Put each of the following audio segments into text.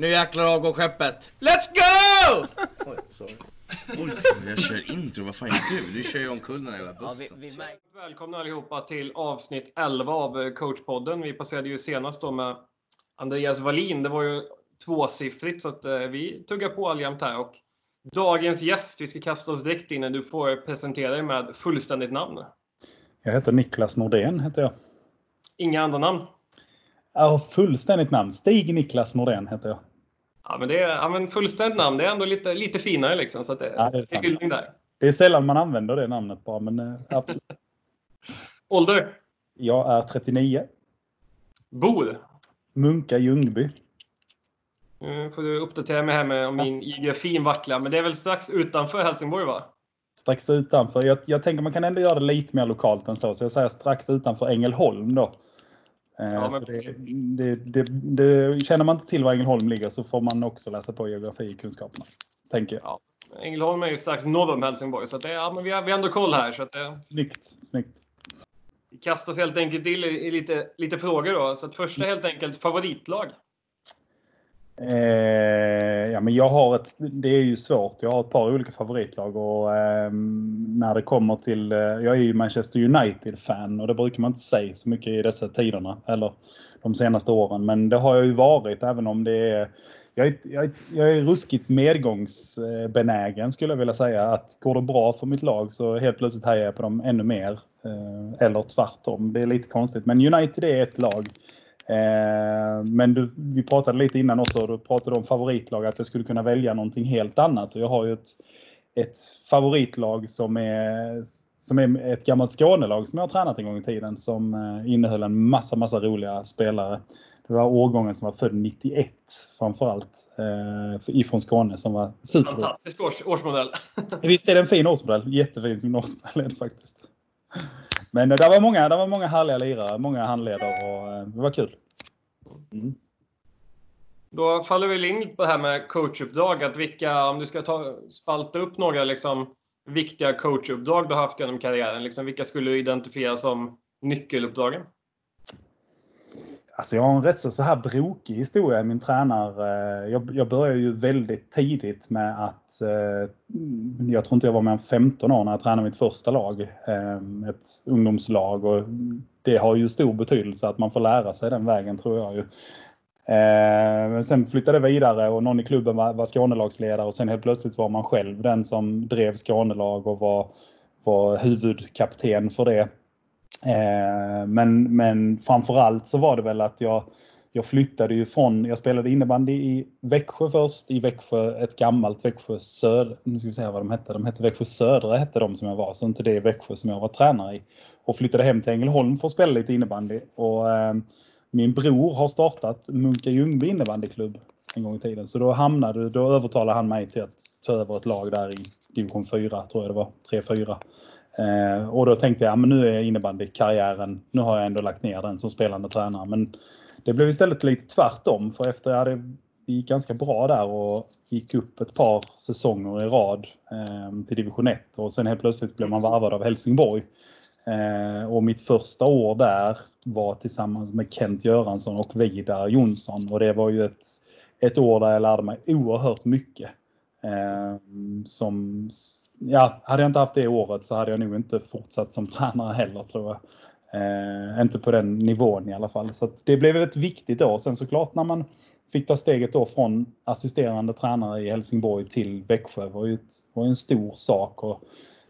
Nu jäklar avgår skeppet. Let's go! Oj, sorry. Oj, jag kör intro. Vad fan gör du? Du kör ju omkull den här jävla Ja, vi, bussen. vi Välkomna allihopa till avsnitt 11 av eh, coachpodden. Vi passerade ju senast då med Andreas Wallin. Det var ju tvåsiffrigt så att eh, vi tuggar på alljämt här. Och dagens gäst, vi ska kasta oss direkt in. Du får presentera dig med fullständigt namn. Jag heter Niklas Nordén. Heter jag. Inga andra namn. Jag har fullständigt namn. Stig Niklas Nordén heter jag. Ja, men, det är, ja, men fullständigt namn, det är ändå lite, lite finare liksom. Så det, Ja, det är hyllning där. Det är sällan man använder det namnet bara, men eh, absolut. Ålder? Jag är 39. Bor? Munka Ljungby. Nu får du uppdatera mig här med om min geografin vacklar. Men det är väl strax utanför Helsingborg va? Strax utanför. Jag, jag tänker man kan ändå göra det lite mer lokalt än så. Så jag säger strax utanför Ängelholm då. Eh, Ja, men så det, det, det, känner man inte till var Ängelholm ligger så får man också läsa på geografikunskaperna. Tänker jag. Ja. Ängelholm är ju strax norr om Helsingborg. Så det, ja, men vi, har, vi har ändå koll här. Så att det, Snyggt, snyggt. Vi kastar oss helt enkelt till i, i lite, lite frågor då. Så att första helt enkelt favoritlag. Eh, ja, men jag har ett, det är ju svårt. Jag har ett par olika favoritlag och eh, när det kommer till, eh, jag är ju Manchester United-fan och det brukar man inte säga så mycket i dessa tiderna eller de senaste åren. Men det har jag ju varit även om det är, jag är, jag jag är ruskigt medgångsbenägen skulle jag vilja säga. Att går det bra för mitt lag så helt plötsligt hejar jag på dem ännu mer. Eh, eller tvärtom. Det är lite konstigt. Men United är ett lag. Eh, men du, vi pratade lite innan också, du pratade om favoritlag, att jag skulle kunna välja någonting helt annat. Och jag har ju ett, ett favoritlag som är, som är ett gammalt Skånelag som jag har tränat en gång i tiden som eh, innehöll en massa, massa roliga spelare. Det var årgången som var född 91 framförallt, eh, ifrån Skåne som var super. Fantastisk års, årsmodell. Visst är det en fin årsmodell? Jättefin årsmodell är det faktiskt. Men det var många, det var många härliga lirare, många handledare och eh, det var kul. Mm. Då faller vi in på det här med coachuppdrag. Att vilka, om du ska ta, spalta upp några liksom, viktiga coachuppdrag du har haft genom karriären. Liksom, vilka skulle du identifiera som nyckeluppdragen? Alltså jag har en rätt så, så här brokig historia i min tränare. Eh, jag, jag började ju väldigt tidigt med att, eh, jag tror inte jag var mer än 15 år när jag tränade mitt första lag. Eh, ett ungdomslag och det har ju stor betydelse att man får lära sig den vägen tror jag ju. Men sen flyttade jag vidare och någon i klubben var, var Skånelagsledare och sen helt plötsligt var man själv den som drev Skånelag och var, var huvudkapten för det. Eh, Men, men framförallt så var det väl att jag, jag flyttade ju från, jag spelade innebandy i Växjö först, i Växjö, ett gammalt Växjö Södra, nu ska vi se vad de hette, de hette Växjö Södra hette de som jag var, så inte det Växjö som jag var tränare i. Och flyttade hem till Ängelholm för att spela lite innebandy. Och, eh, min bror har startat Munka Ljungby innebandyklubb en gång i tiden. Så då hamnade, då övertalade han mig till att ta över ett lag där i division 4, tror jag det var, 3-4. Eh, och då tänkte jag, ja, men nu är innebandykarriären, nu har jag ändå lagt ner den som spelande tränare. Men det blev istället lite tvärtom, för efter jag hade, det gick ganska bra där och gick upp ett par säsonger i rad eh, till division 1 och sen helt plötsligt blev man varvad av Helsingborg. Eh, och mitt första år där var tillsammans med Kent Göransson och Vidar Jonsson och det var ju ett, ett år där jag lärde mig oerhört mycket. Eh, som, ja, hade jag inte haft det året så hade jag nog inte fortsatt som tränare heller tror jag. Eh, inte på den nivån i alla fall. Så att det blev ett viktigt år. Sen såklart när man fick ta steget då från assisterande tränare i Helsingborg till Växjö var ju, ett, var ju en stor sak. Och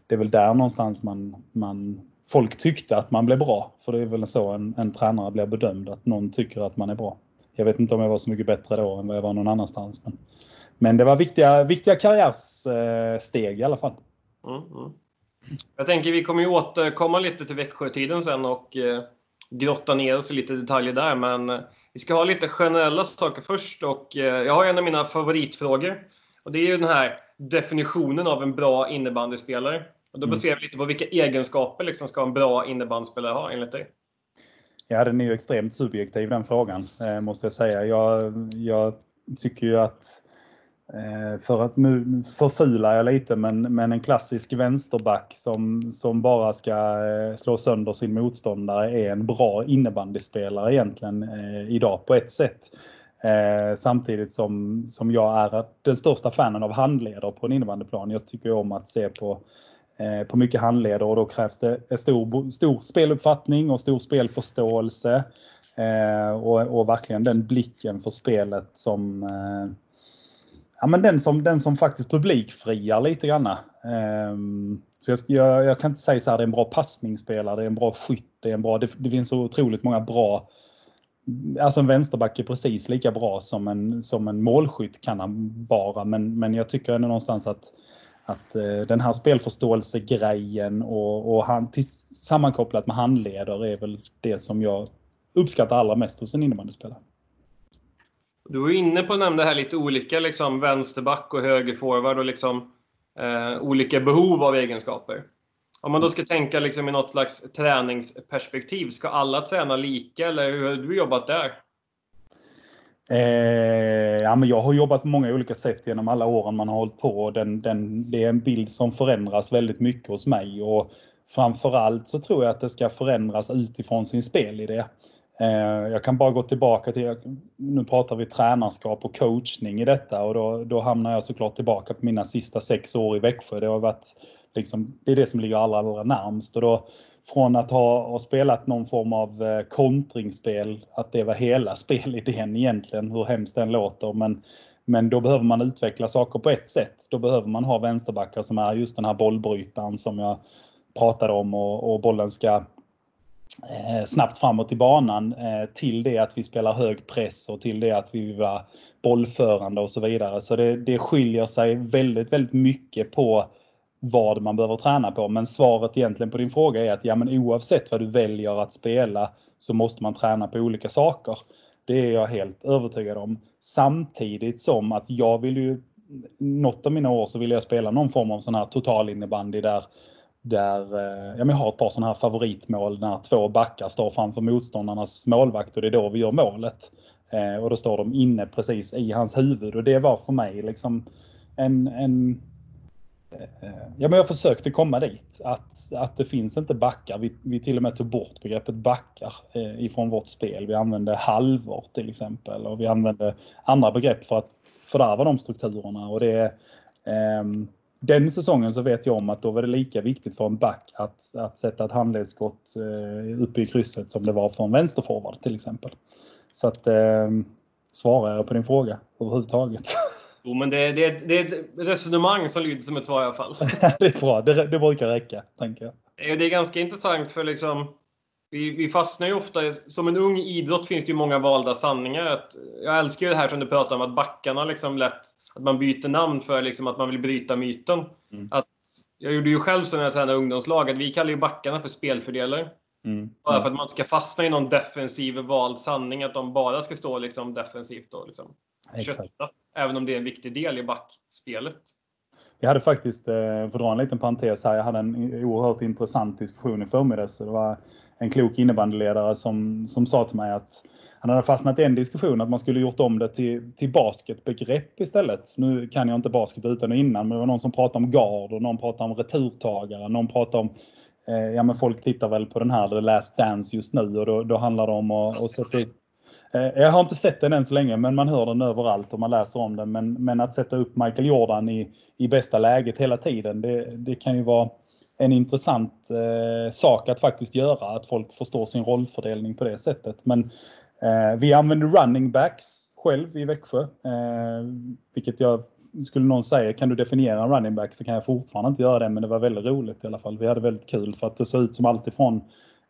det är väl där någonstans man, man folk tyckte att man blev bra. För det är väl så en, en tränare blir bedömd, att någon tycker att man är bra. Jag vet inte om jag var så mycket bättre då än vad jag var någon annanstans. Men, men det var viktiga, viktiga karriärssteg i alla fall. Mm, mm. Jag tänker vi kommer ju återkomma lite till Växjötiden sen och eh, grotta ner oss i lite detaljer där. Men eh, vi ska ha lite generella saker först och eh, jag har en av mina favoritfrågor. Och det är ju den här definitionen av en bra innebandyspelare. Och då Mm. baserar vi lite på vilka egenskaper liksom ska en bra innebandyspelare ha enligt dig? Ja, den är ju extremt subjektiv den frågan, måste jag säga. Jag, jag tycker ju att, Eh, för att nu förfular jag lite, men, men en klassisk vänsterback som, som bara ska eh, slå sönder sin motståndare är en bra innebandyspelare egentligen eh, idag på ett sätt. Eh, samtidigt som, som jag är den största fanen av handledare på en innebandyplan. Jag tycker om att se på, eh, på mycket handledare och då krävs det stor, stor speluppfattning och stor spelförståelse. Eh, och, och verkligen den blicken för spelet som eh, ja, men den, som, den som faktiskt publikfriar lite grann. Um, så jag, jag, jag, kan inte säga så här, det är en bra passningsspelare, det är en bra skytt, det, är en bra, det, det finns så otroligt många bra Alltså en vänsterback är precis lika bra som en, som en målskytt kan han vara. Men, men jag tycker ändå någonstans att, att uh, den här spelförståelsegrejen och, och han, till, sammankopplat med handledare är väl det som jag uppskattar allra mest hos en innebandyspelare. Du var inne på att nämna här lite olika liksom, vänsterback och högerforward och liksom, eh, olika behov av egenskaper. Om man då ska tänka liksom, i något slags träningsperspektiv, ska alla träna lika eller hur har du jobbat där? Eh, ja, men jag har jobbat på många olika sätt genom alla åren man har hållit på. Den, den, det är en bild som förändras väldigt mycket hos mig. Och framförallt så tror jag att det ska förändras utifrån sin spelidé. Eh, jag kan bara gå tillbaka till, nu pratar vi tränarskap och coachning i detta och då, då hamnar jag såklart tillbaka på mina sista sex år i Växjö. Det har varit liksom, det är det som ligger allra, allra närmst. Och då, från att ha, ha spelat någon form av eh, kontringsspel, att det var hela spelidén egentligen, hur hemskt den låter. Men, men då behöver man utveckla saker på ett sätt. Då behöver man ha vänsterbackar som är just den här bollbrytaren som jag pratade om och, och bollen ska Eh, snabbt framåt i banan eh, till det att vi spelar hög press och till det att vi vill vara bollförande och så vidare. Så det, det skiljer sig väldigt, väldigt mycket på vad man behöver träna på. Men svaret egentligen på din fråga är att ja, men oavsett vad du väljer att spela så måste man träna på olika saker. Det är jag helt övertygad om. Samtidigt som att jag vill ju, något av mina år så vill jag spela någon form av sån här total innebandy där där eh, ja, men jag har ett par sådana här favoritmål när två backar står framför motståndarnas målvakt och det är då vi gör målet. Eh, och då står de inne precis i hans huvud och det var för mig liksom en, en eh, Ja, men jag försökte komma dit. Att, att det finns inte backar. Vi, vi till och med tog bort begreppet backar eh, ifrån vårt spel. Vi använde halvor till exempel och vi använde andra begrepp för att fördärva de strukturerna. Och det, eh, den säsongen så vet jag om att då var det lika viktigt för en back att, att sätta ett handledsskott eh, uppe i krysset som det var för en vänsterforward till exempel. Så att eh, svarar jag på din fråga överhuvudtaget. Jo, men det, det, det är ett resonemang som lyder som ett svar i alla fall. det är bra, det, det brukar räcka, tänker jag. Det är ganska intressant för liksom vi, vi fastnar ju ofta, som en ung idrott finns det ju många valda sanningar. Att, jag älskar ju det här som du pratar om, att backarna liksom lätt att man byter namn för liksom att man vill bryta myten. Mm. Att, jag gjorde ju själv så när jag tränade ungdomslag, att vi kallar ju backarna för spelfördelare. Mm. Bara för att man ska fastna i någon defensiv vald sanning, att de bara ska stå liksom defensivt och liksom kötta. Även om det är en viktig del i backspelet. Jag hade faktiskt, eh, för att dra en liten parentes här, jag hade en oerhört intressant diskussion i förmiddags. Det var en klok innebandyledare som, som sa till mig att han hade fastnat i en diskussion att man skulle gjort om det till, till basketbegrepp istället. Nu kan jag inte basket utan och innan, men det var någon som pratade om gard och någon pratade om returtagare. Någon pratade om, eh, ja men folk tittar väl på den här The Last Dance just nu och då, då handlar det om att... Och sätta, eh, jag har inte sett den än så länge, men man hör den överallt och man läser om den. Men, men att sätta upp Michael Jordan i, i bästa läget hela tiden, det, det kan ju vara en intressant eh, sak att faktiskt göra, att folk förstår sin rollfördelning på det sättet. Men Eh, vi använder running backs själv i Växjö. Eh, vilket jag skulle någon säga, kan du definiera en running back så kan jag fortfarande inte göra det, men det var väldigt roligt i alla fall. Vi hade väldigt kul för att det såg ut som alltifrån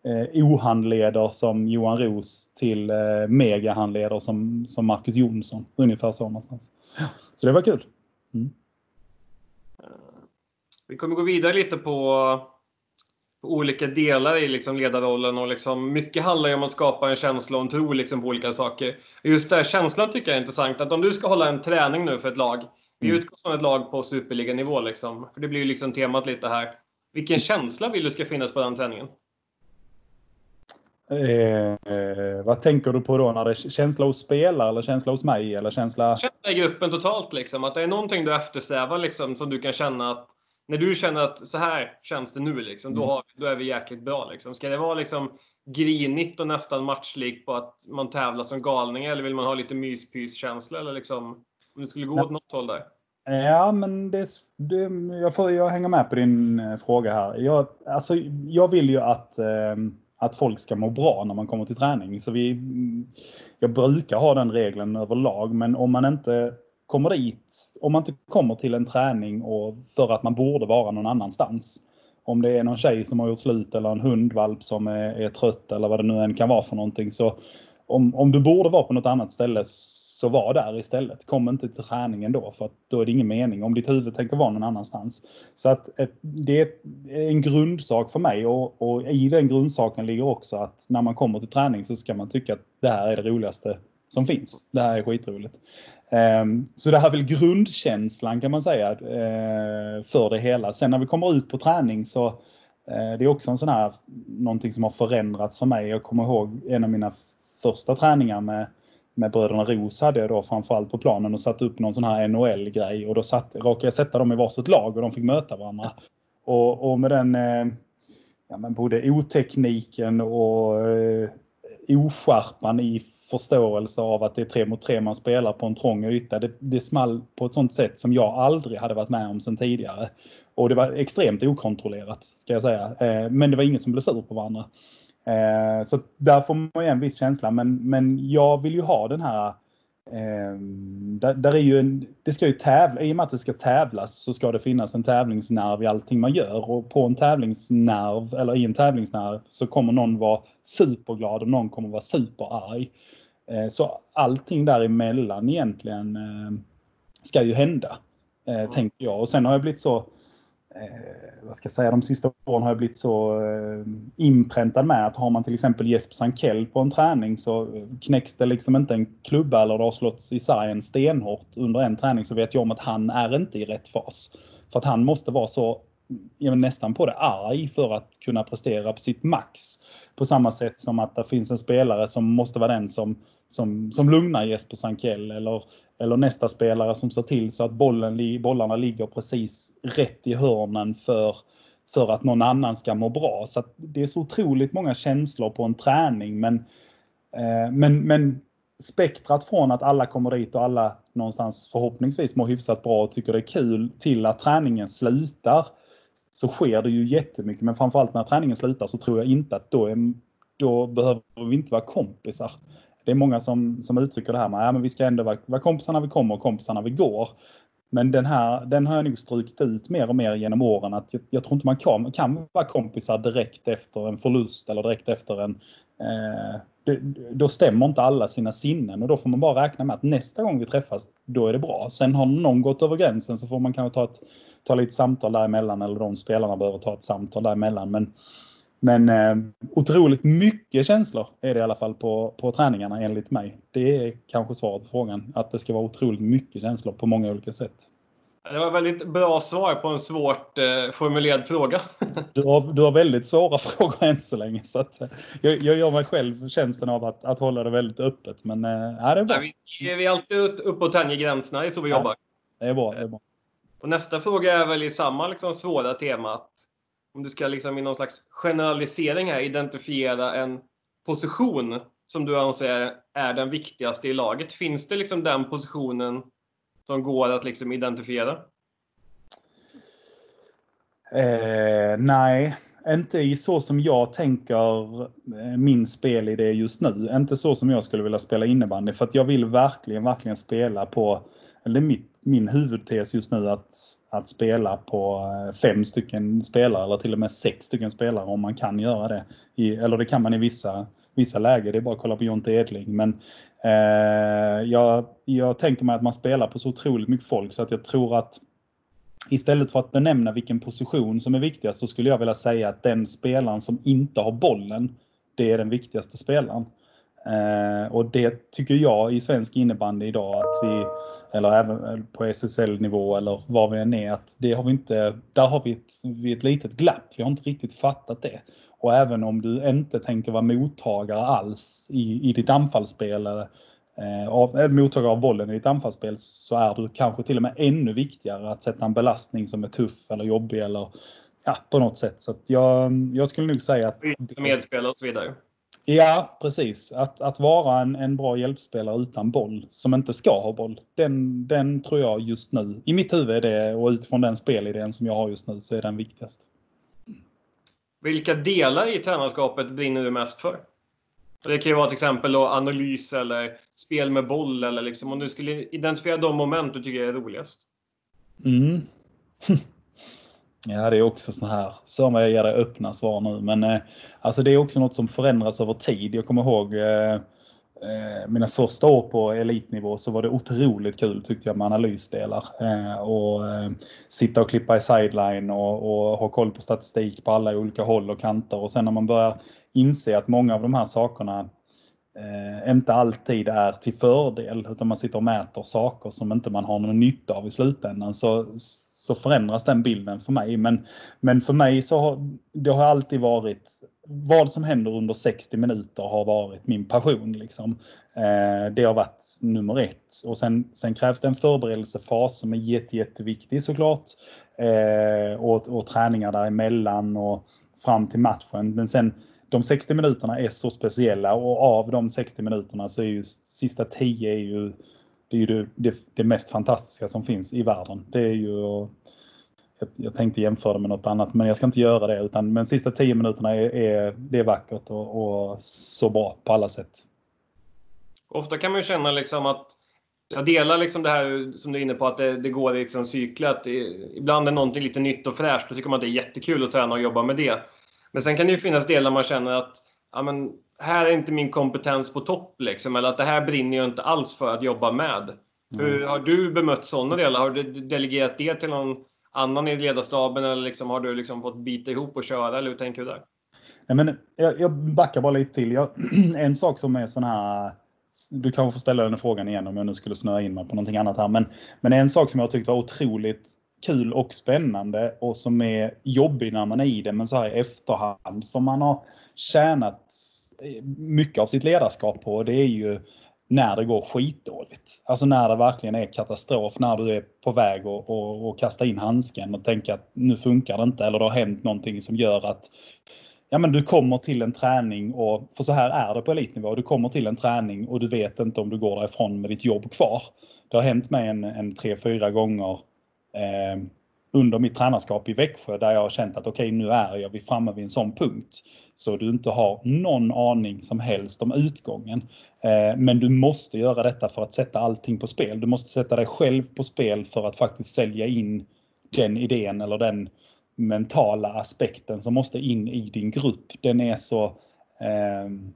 eh, ohandleder som Johan Ros till eh, megahandleder som, som Marcus Jonsson. Ungefär så någonstans. Så det var kul. Mm. Eh, vi kommer gå vidare lite på olika delar i liksom ledarrollen och liksom, mycket handlar ju om att skapa en känsla och en tro liksom på olika saker. Just det, känslan tycker jag är intressant. Att om du ska hålla en träning nu för ett lag, vi mm. utgår från ett lag på superliganivå liksom, för det blir ju liksom temat lite här. Vilken känsla vill du ska finnas på den träningen? Eh, vad tänker du på då? När det är känsla hos spelare eller känsla hos mig? Eller känsla... känsla i gruppen totalt. Liksom. Att det är någonting du eftersträvar liksom, som du kan känna att när du känner att så här känns det nu, liksom, då, mm. har, då är vi jäkligt bra. Liksom. Ska det vara liksom, grinigt och nästan matchlikt på att man tävlar som galningar? Eller vill man ha lite myspyskänsla? Eller liksom, om det skulle gå åt något håll där? Ja, men det, det, jag, får, jag hänger med på din eh, fråga här. Jag, alltså, jag vill ju att, eh, att folk ska må bra när man kommer till träning. Så vi, jag brukar ha den regeln överlag, men om man inte kommer dit, om man inte kommer till en träning och för att man borde vara någon annanstans. Om det är någon tjej som har gjort slut eller en hundvalp som är, är trött eller vad det nu än kan vara för någonting. Så om, om du borde vara på något annat ställe så var där istället. Kom inte till träningen då för att då är det ingen mening om ditt huvud tänker vara någon annanstans. Så att eh, det är en grundsak för mig och, och, i den grundsaken ligger också att när man kommer till träning så ska man tycka att det här är det roligaste som finns. Det här är skitroligt. Ehm, så det här är väl grundkänslan kan man säga eh, för det hela. Sen när vi kommer ut på träning så eh, det är också en sån här någonting som har förändrats för mig. Jag kommer ihåg en av mina första träningar med med bröderna Ros hade jag då framförallt på planen och satt upp någon sån här NHL-grej och då satt, råkade jag sätta dem i varsitt lag och de fick möta varandra. Och, och med den eh, ja, men både otekniken och eh, oskärpan i förståelse av att det är tre mot tre man spelar på en trång yta. Det, det small på ett sånt sätt som jag aldrig hade varit med om sedan tidigare. Och det var extremt okontrollerat ska jag säga. Eh, men det var ingen som blev sur på varandra. Eh, så där får man ju en viss känsla. Men, men jag vill ju ha den här eh, där, där, är ju en, det ska ju tävla, I och med att det ska tävlas så ska det finnas en tävlingsnerv i allting man gör. Och på en tävlingsnerv, eller i en tävlingsnerv, så kommer någon vara superglad och någon kommer vara superarg. Eh, så allting däremellan egentligen eh, ska ju hända. Mm. Tänker jag. Och sen har jag blivit så vad ska jag säga, de sista åren har jag blivit så inpräntad med att har man till exempel Jesper Sankell på en träning så knäcks det liksom inte en klubba eller det har slått isär en stenhårt under en träning så vet jag om att han är inte i rätt fas. För att han måste vara så nästan på det arg för att kunna prestera på sitt max. På samma sätt som att det finns en spelare som måste vara den som, som, som lugnar Jesper Sankell eller, eller nästa spelare som ser till så att bollen, bollarna ligger precis rätt i hörnen för, för att någon annan ska må bra. Så det är så otroligt många känslor på en träning men, eh, men, men spektrat från att alla kommer dit och alla någonstans förhoppningsvis mår hyfsat bra och tycker det är kul till att träningen slutar så sker det ju jättemycket. Men framförallt när träningen slutar så tror jag inte att då, är, då behöver vi inte vara kompisar. Det är många som, som uttrycker det här med att ja, vi ska ändå vara, vara kompisar när vi kommer och kompisar när vi går. Men den här den har jag nog strukit ut mer och mer genom åren. att Jag, jag tror inte man kan, kan vara kompisar direkt efter en förlust eller direkt efter en... Eh, det, då stämmer inte alla sina sinnen och då får man bara räkna med att nästa gång vi träffas, då är det bra. Sen har någon gått över gränsen så får man kanske ta, ett, ta lite samtal däremellan eller de spelarna behöver ta ett samtal däremellan. Men, men eh, otroligt mycket känslor är det i alla fall på, på träningarna enligt mig. Det är kanske svaret på frågan. Att det ska vara otroligt mycket känslor på många olika sätt. Det var väldigt bra svar på en svårt eh, formulerad fråga. du, har, du har väldigt svåra frågor än så länge. Så att, eh, jag, jag gör mig själv tjänsten av att, att hålla det väldigt öppet. Men det är bra. Nej, vi, vi är alltid uppe och tänjer gränserna. Det är så vi ja, jobbar. Det är bra. Det är bra. Och nästa fråga är väl i samma liksom, svåra tema. Om du ska liksom, i någon slags generalisering här identifiera en position som du anser är den viktigaste i laget. Finns det liksom den positionen som går att liksom identifiera? Eh, nej, inte i så som jag tänker eh, min spelidé just nu. Inte så som jag skulle vilja spela innebandy. För att jag vill verkligen, verkligen spela på, eller mitt, min huvudtes just nu att, att spela på eh, fem stycken spelare eller till och med sex stycken spelare om man kan göra det. I, eller det kan man i vissa, vissa läger. Det är bara att kolla på Jonte Edling. Men Eh, jag, jag tänker mig att man spelar på så otroligt mycket folk så att jag tror att istället för att benämna vilken position som är viktigast så skulle jag vilja säga att den spelaren som inte har bollen, det är den viktigaste spelaren. Eh, och det tycker jag i svensk innebandy idag att vi, eller även på SSL-nivå eller var vi än är, att det har vi inte, där har vi ett, vi ett litet glapp. Vi har inte riktigt fattat det. Och även om du inte tänker vara mottagare alls i, i ditt anfallsspel eller eh, av, mottagare av bollen i ditt anfallsspel så är du kanske till och med ännu viktigare att sätta en belastning som är tuff eller jobbig eller ja, på något sätt. Så jag, jag skulle nog säga att... Medspel och så vidare. Ja, precis. Att, att vara en, en bra hjälpspelare utan boll, som inte ska ha boll, den, den tror jag just nu, i mitt huvud är det, och utifrån den spelidén som jag har just nu, så är den viktigast. Vilka delar i tränarskapet brinner du mest för? Det kan ju vara till exempel analys eller spel med boll eller liksom om du skulle identifiera de moment du tycker är roligast. Mm. Ja, det är också så här. Så jag ger dig öppna svar nu. Men eh, alltså det är också något som förändras över tid. Jag kommer ihåg eh, eh, mina första år på elitnivå så var det otroligt kul tyckte jag med analysdelar. Eh, och eh, sitta och klippa i sideline och, och ha koll på statistik på alla olika håll och kanter. Och sen när man börjar inse att många av de här sakerna eh, inte alltid är till fördel utan man sitter och mäter saker som inte man har någon nytta av i slutändan så, så förändras den bilden för mig. Men, men för mig så har det har alltid varit vad som händer under 60 minuter har varit min passion. Liksom. Eh, det har varit nummer ett. Och sen, sen krävs det en förberedelsefas som är jätte, jätteviktig såklart. Eh, och, och träningar däremellan och fram till matchen. Men sen de 60 minuterna är så speciella och av de 60 minuterna så är ju sista 10 är ju det, är ju det, det, det mest fantastiska som finns i världen. Det är ju jag, jag tänkte jämföra det med något annat men jag ska inte göra det utan men sista tio minuterna är, är, det är vackert och, och så bra på alla sätt. Ofta kan man ju känna liksom att jag delar liksom det här som du är inne på att det, det går liksom cykler. Att ibland är någonting lite nytt och fräscht. Då tycker man att det är jättekul att träna och jobba med det. Men sen kan det ju finnas delar man känner att ja, men, här är inte min kompetens på topp. Liksom, eller att det här brinner jag inte alls för att jobba med. Mm. Hur Har du bemött sådana delar? Har du delegerat det till någon annan i ledarstaben eller liksom, har du liksom fått bita ihop och köra? Eller hur tänker du där? Ja, men jag, jag backar bara lite till. Jag, en sak som är sån här du kanske får ställa den frågan igen om jag nu skulle snöa in mig på någonting annat här. Men, men en sak som jag tyckte var otroligt kul och spännande och som är jobbig när man är i det, men så här i efterhand som man har tjänat mycket av sitt ledarskap på, det är ju när det går skitdåligt. Alltså när det verkligen är katastrof, när du är på väg att och, och kasta in handsken och tänka att nu funkar det inte eller det har hänt någonting som gör att ja, men du kommer till en träning och, för så här är det på elitnivå, du kommer till en träning och du vet inte om du går därifrån med ditt jobb kvar. Det har hänt mig en, en tre, fyra gånger eh, under mitt tränarskap i Växjö där jag har känt att okej, okay, nu är jag framme vid en sån punkt. Så du inte har någon aning som helst om utgången. Eh, men du måste göra detta för att sätta allting på spel. Du måste sätta dig själv på spel för att faktiskt sälja in den idén eller den mentala aspekten som måste in i din grupp. Den är så, ehm,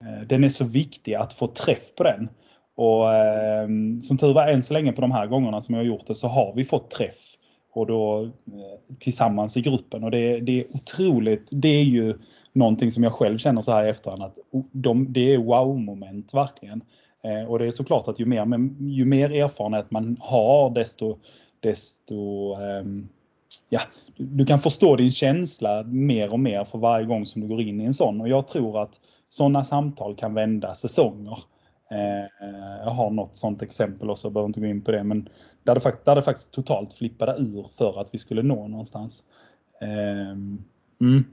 eh den är så viktig att få träff på den. Och eh, som tur var än så länge på de här gångerna som jag har gjort det så har vi fått träff. Och då eh, tillsammans i gruppen. Och det, det är otroligt. Det är ju någonting som jag själv känner så här i efterhand att oh, de, det är wow-moment verkligen. Eh, och det är såklart att ju mer, men, ju mer erfarenhet man har desto, desto eh, ja, du kan förstå din känsla mer och mer för varje gång som du går in i en sån. Och jag tror att sådana samtal kan vända säsonger. Eh, jag har något sånt exempel också, jag behöver inte gå in på det, men där det, fakt där det faktiskt totalt flippade ur för att vi skulle nå någonstans. Ehm, mm.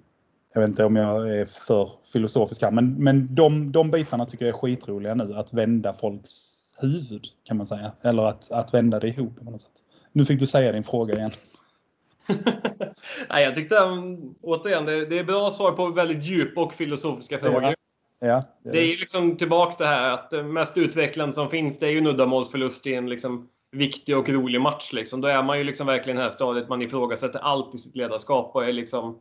Jag vet inte om jag är för filosofisk här, men, men de, de bitarna tycker jag är skitroliga nu, att vända folks huvud kan man säga. Eller att, att vända det ihop på något sätt. Nu fick du säga din fråga igen. Nej, jag tyckte um, återigen, det, det är bra svar på väldigt djupa och filosofiska frågor. Ja, det, är det. är liksom tillbaks det här att det mest utvecklande som finns det är ju uddamålsförlust i en liksom viktig och rolig match. Liksom. Då är man ju liksom verkligen i det här stadiet man ifrågasätter allt i sitt ledarskap och är liksom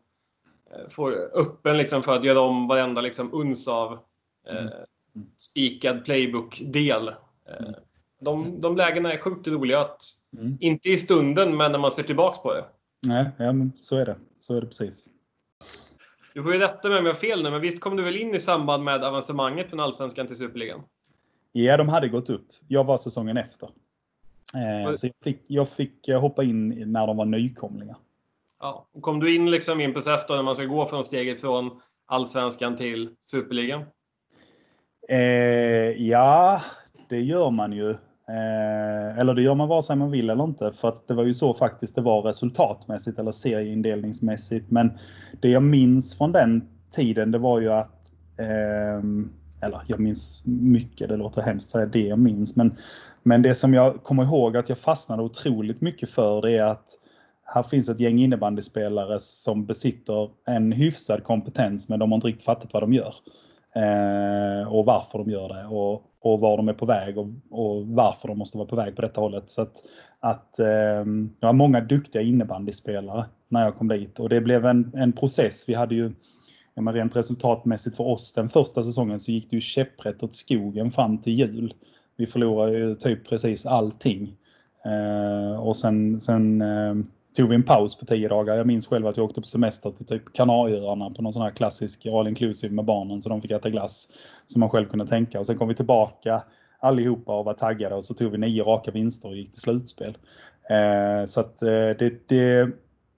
eh, får öppen liksom för att göra om varenda liksom uns av eh, mm. spikad playbook-del. Eh, mm. de, de lägena är sjukt roliga. Att, mm. Inte i stunden, men när man ser tillbaks på det. Nej, ja, men så är det. Så är det precis. Du får ju rätta mig om jag har fel nu, men visst kom du väl in i samband med avancemanget från Allsvenskan till Superligan? Ja, de hade gått upp. Jag var säsongen efter. Eh, så jag fick, jag fick eh, hoppa in när de var nykomlingar. Ja. Kom du in liksom i en process då när man ska gå från steget från Allsvenskan till Superligan? Eh, ja, det gör man ju. Eh, eller det gör man vare sig man vill eller inte för att det var ju så faktiskt det var resultatmässigt eller serieindelningsmässigt. Men det jag minns från den tiden det var ju att eh, eller jag minns mycket, det låter hemskt att säga det jag minns. Men, men det som jag kommer ihåg att jag fastnade otroligt mycket för det är att här finns ett gäng innebandyspelare som besitter en hyfsad kompetens men de har inte riktigt fattat vad de gör. Eh, och varför de gör det och, och var de är på väg och, och, varför de måste vara på väg på detta hållet. Så att, att eh, det var många duktiga innebandyspelare när jag kom dit och det blev en, en process. Vi hade ju men rent resultatmässigt för oss den första säsongen så gick det ju käpprätt åt skogen fram till jul. Vi förlorade ju typ precis allting. Eh, och sen, sen eh, tog vi en paus på tio dagar. Jag minns själv att jag åkte på semester till typ Kanarieöarna på någon sån här klassisk all inclusive med barnen så de fick äta glass som man själv kunde tänka. Och sen kom vi tillbaka allihopa och var taggade och så tog vi nio raka vinster och gick till slutspel. Eh, så att eh, det, det,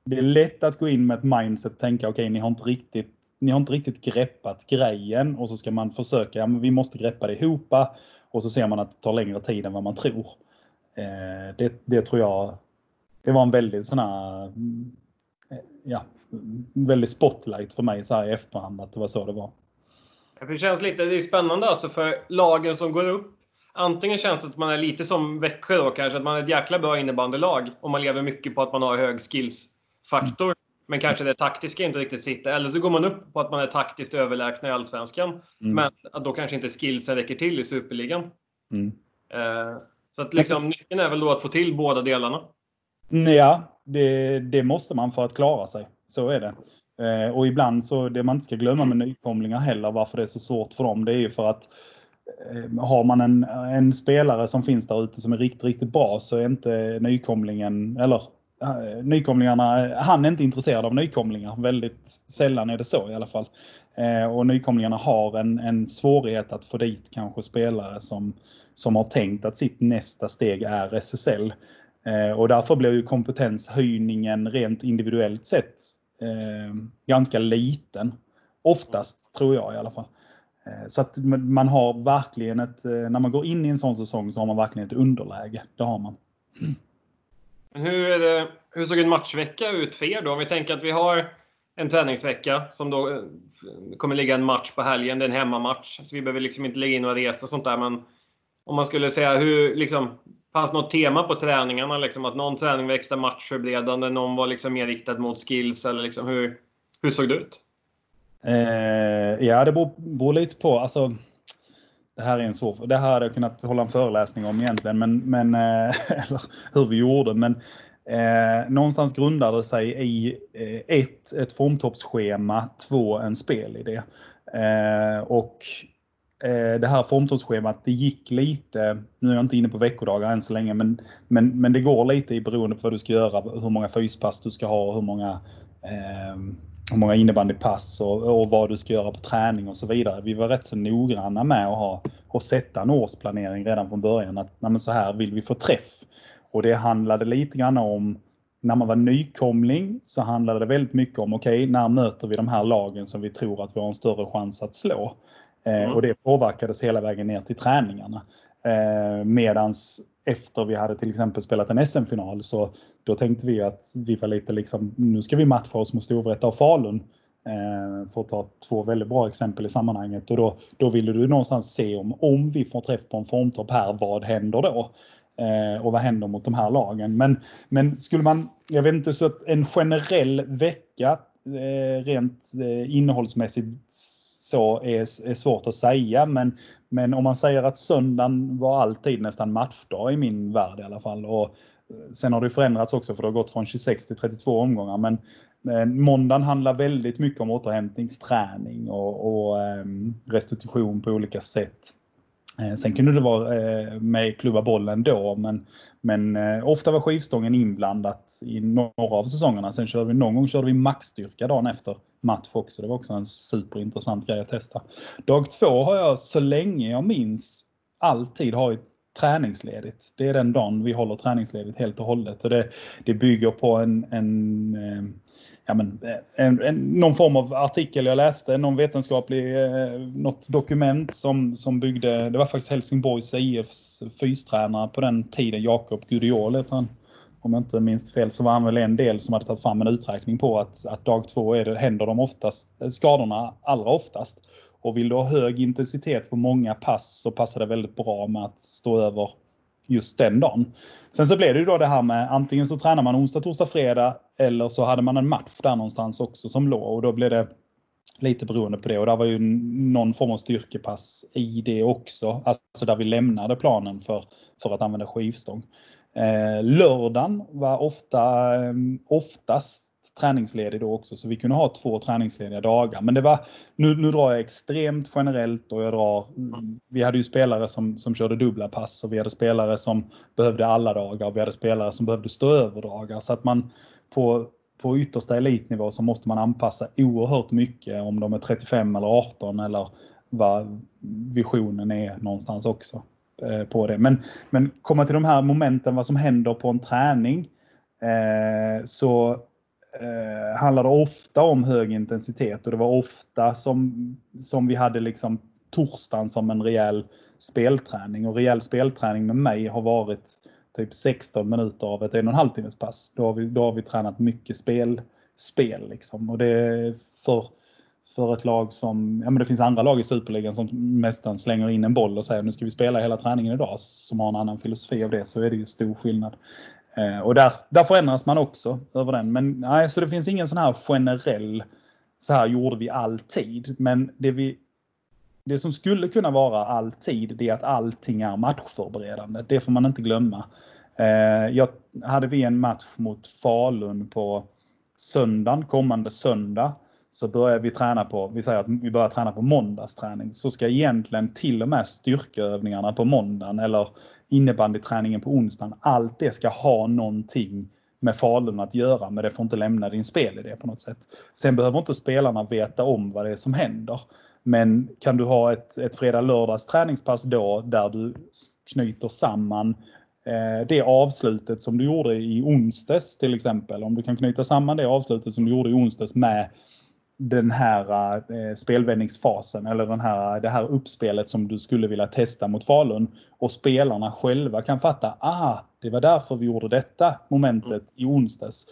det är lätt att gå in med ett mindset och tänka okej, okay, ni har inte riktigt ni har inte riktigt greppat grejen och så ska man försöka, ja men vi måste greppa det ihop och så ser man att det tar längre tid än vad man tror. Eh, det, det tror jag, det var en väldigt sån här, eh, ja, väldigt spotlight för mig så här i efterhand att det var så det var. Det känns lite, det är spännande alltså för lagen som går upp. Antingen känns det att man är lite som Växjö då kanske, att man är ett jäkla bra innebandylag och man lever mycket på att man har hög skillsfaktor. Men kanske det taktiska inte riktigt sitter. Eller så går man upp på att man är taktiskt överlägsna i Allsvenskan. Mm. Men att då kanske inte skillsen räcker till i Superligan. Mm. Eh, så att liksom, nyckeln är väl då att få till båda delarna. Ja, det, det måste man för att klara sig. Så är det. Eh, och ibland så, det man inte ska glömma med nykomlingar heller, varför det är så svårt för dem, det är ju för att eh, har man en, en spelare som finns där ute som är riktigt, riktigt bra så är inte nykomlingen, eller Eh, nykomlingarna, han är inte intresserad av nykomlingar. Väldigt sällan är det så i alla fall. Eh, och nykomlingarna har en, en svårighet att få dit kanske spelare som, som har tänkt att sitt nästa steg är SSL. Eh, och därför blir ju kompetenshöjningen rent individuellt sett eh, ganska liten. Oftast, tror jag i alla fall. Eh, så att man har verkligen ett, eh, när man går in i en sån säsong så har man verkligen ett underläge. Det har man. Hur, är det, hur såg en matchvecka ut för er då? Om vi tänker att vi har en träningsvecka som då kommer ligga en match på helgen. Det är en hemmamatch, så vi behöver liksom inte lägga in några resor och sånt där. Men om man skulle säga hur, liksom, fanns något tema på träningarna? Liksom, att någon träning var extra matchförberedande, någon var liksom mer riktad mot skills eller liksom, hur, hur såg det ut? Eh, ja, det beror, beror lite på. Alltså, det här är en svår Det här hade jag kunnat hålla en föreläsning om egentligen, men, men eh, eller hur vi gjorde. Men eh, någonstans grundade det sig i eh, ett, ett formtoppsschema, två, en spelidé. Eh, och Eh, det här formtoppsschemat, det gick lite, nu är jag inte inne på veckodagar än så länge, men, men, men det går lite i beroende på vad du ska göra, hur många fyspass du ska ha och hur många eh, hur många innebandypass och, och vad du ska göra på träning och så vidare. Vi var rätt så noggranna med att ha och sätta en årsplanering redan från början. Att nej, så här vill vi få träff. Och det handlade lite grann om när man var nykomling så handlade det väldigt mycket om okej, okay, när möter vi de här lagen som vi tror att vi har en större chans att slå? Eh, mm. och det påverkades hela vägen ner till träningarna. Eh, medans efter vi hade till exempel spelat en SM-final så då tänkte vi att vi var lite liksom, nu ska vi matcha oss mot Storvreta och Falun. Eh, för att ta två väldigt bra exempel i sammanhanget. Och då, då ville du någonstans se om, om vi får träff på en formtopp här, vad händer då? Eh, och vad händer mot de här lagen? Men, men skulle man, jag vet inte, så att en generell vecka eh, rent eh, innehållsmässigt så är, är svårt att säga. Men, men om man säger att söndagen var alltid nästan matchdag i min värld i alla fall. Och eh, sen har det förändrats också för det har gått från 26 till 32 omgångar. Men, måndagen handlar väldigt mycket om återhämtningsträning och, och ehm, restitution på olika sätt. Eh, sen kunde det vara eh, med klubba bollen då, men, men eh, ofta var skivstången inblandat i några av säsongerna. Sen körde vi någon gång körde vi maxstyrka dagen efter match också. Det var också en superintressant grej att testa. Dag två har jag så länge jag minns alltid har träningsledigt. Det är den dagen vi håller träningsledigt helt och hållet. Och det, det bygger på en, en, eh, ja men, eh, en, en, någon form av artikel jag läste, någon vetenskaplig, eh, något dokument som, som byggde, det var faktiskt Helsingborgs IFs fystränare på den tiden, Jakob Gudiol heter han. Om jag inte minns fel så var han väl en del som hade tagit fram en uträkning på att, att dag två är det, händer de oftast, skadorna allra oftast. Och vill du ha hög intensitet på många pass så passar det väldigt bra med att stå över just den dagen. Sen så blev det ju då det här med antingen så tränar man onsdag, torsdag, fredag eller så hade man en match där någonstans också som låg och då blev det lite beroende på det och där var ju någon form av styrkepass i det också. Alltså där vi lämnade planen för, för att använda skivstång. Eh, lördagen var ofta, eh, oftast träningsledig då också, så vi kunde ha två träningslediga dagar. Men det var, nu, nu drar jag extremt generellt och jag drar, vi hade ju spelare som, som körde dubbla pass och vi hade spelare som behövde alla dagar och vi hade spelare som behövde stå över dagar. Så att man på, på yttersta elitnivå så måste man anpassa oerhört mycket om de är 35 eller 18 eller vad visionen är någonstans också eh, på det. Men, men komma till de här momenten, vad som händer på en träning. Eh, så eh, handlade ofta om hög intensitet och det var ofta som, som vi hade liksom torsdagen som en rejäl spelträning. Och rejäl spelträning med mig har varit typ 16 minuter av ett en och en halv timmes pass. Då har vi, då har vi tränat mycket spel, spel liksom. Och det är för, för ett lag som, ja men det finns andra lag i Superligan som nästan slänger in en boll och säger nu ska vi spela hela träningen idag, som har en annan filosofi av det, så är det ju stor skillnad. Eh, och där, där förändras man också över den. Men nej, så det finns ingen sån här generell, så här gjorde vi alltid. Men det vi det som skulle kunna vara alltid, det är att allting är matchförberedande. Det får man inte glömma. Eh, jag hade vi en match mot Falun på söndagen, kommande söndag, så börjar vi träna på, vi säger att vi börjar träna på måndagsträning, så ska egentligen till och med styrkeövningarna på måndagen eller innebandyträningen på onsdagen, allt det ska ha någonting med Falun att göra, men det får inte lämna din spelidé på något sätt. Sen behöver inte spelarna veta om vad det är som händer. Men kan du ha ett, ett fredag-lördags träningspass då där du knyter samman eh, det avslutet som du gjorde i onsdags till exempel. Om du kan knyta samman det avslutet som du gjorde i onsdags med den här eh, spelvändningsfasen eller den här, det här uppspelet som du skulle vilja testa mot Falun och spelarna själva kan fatta, ah, det var därför vi gjorde detta momentet i onsdags.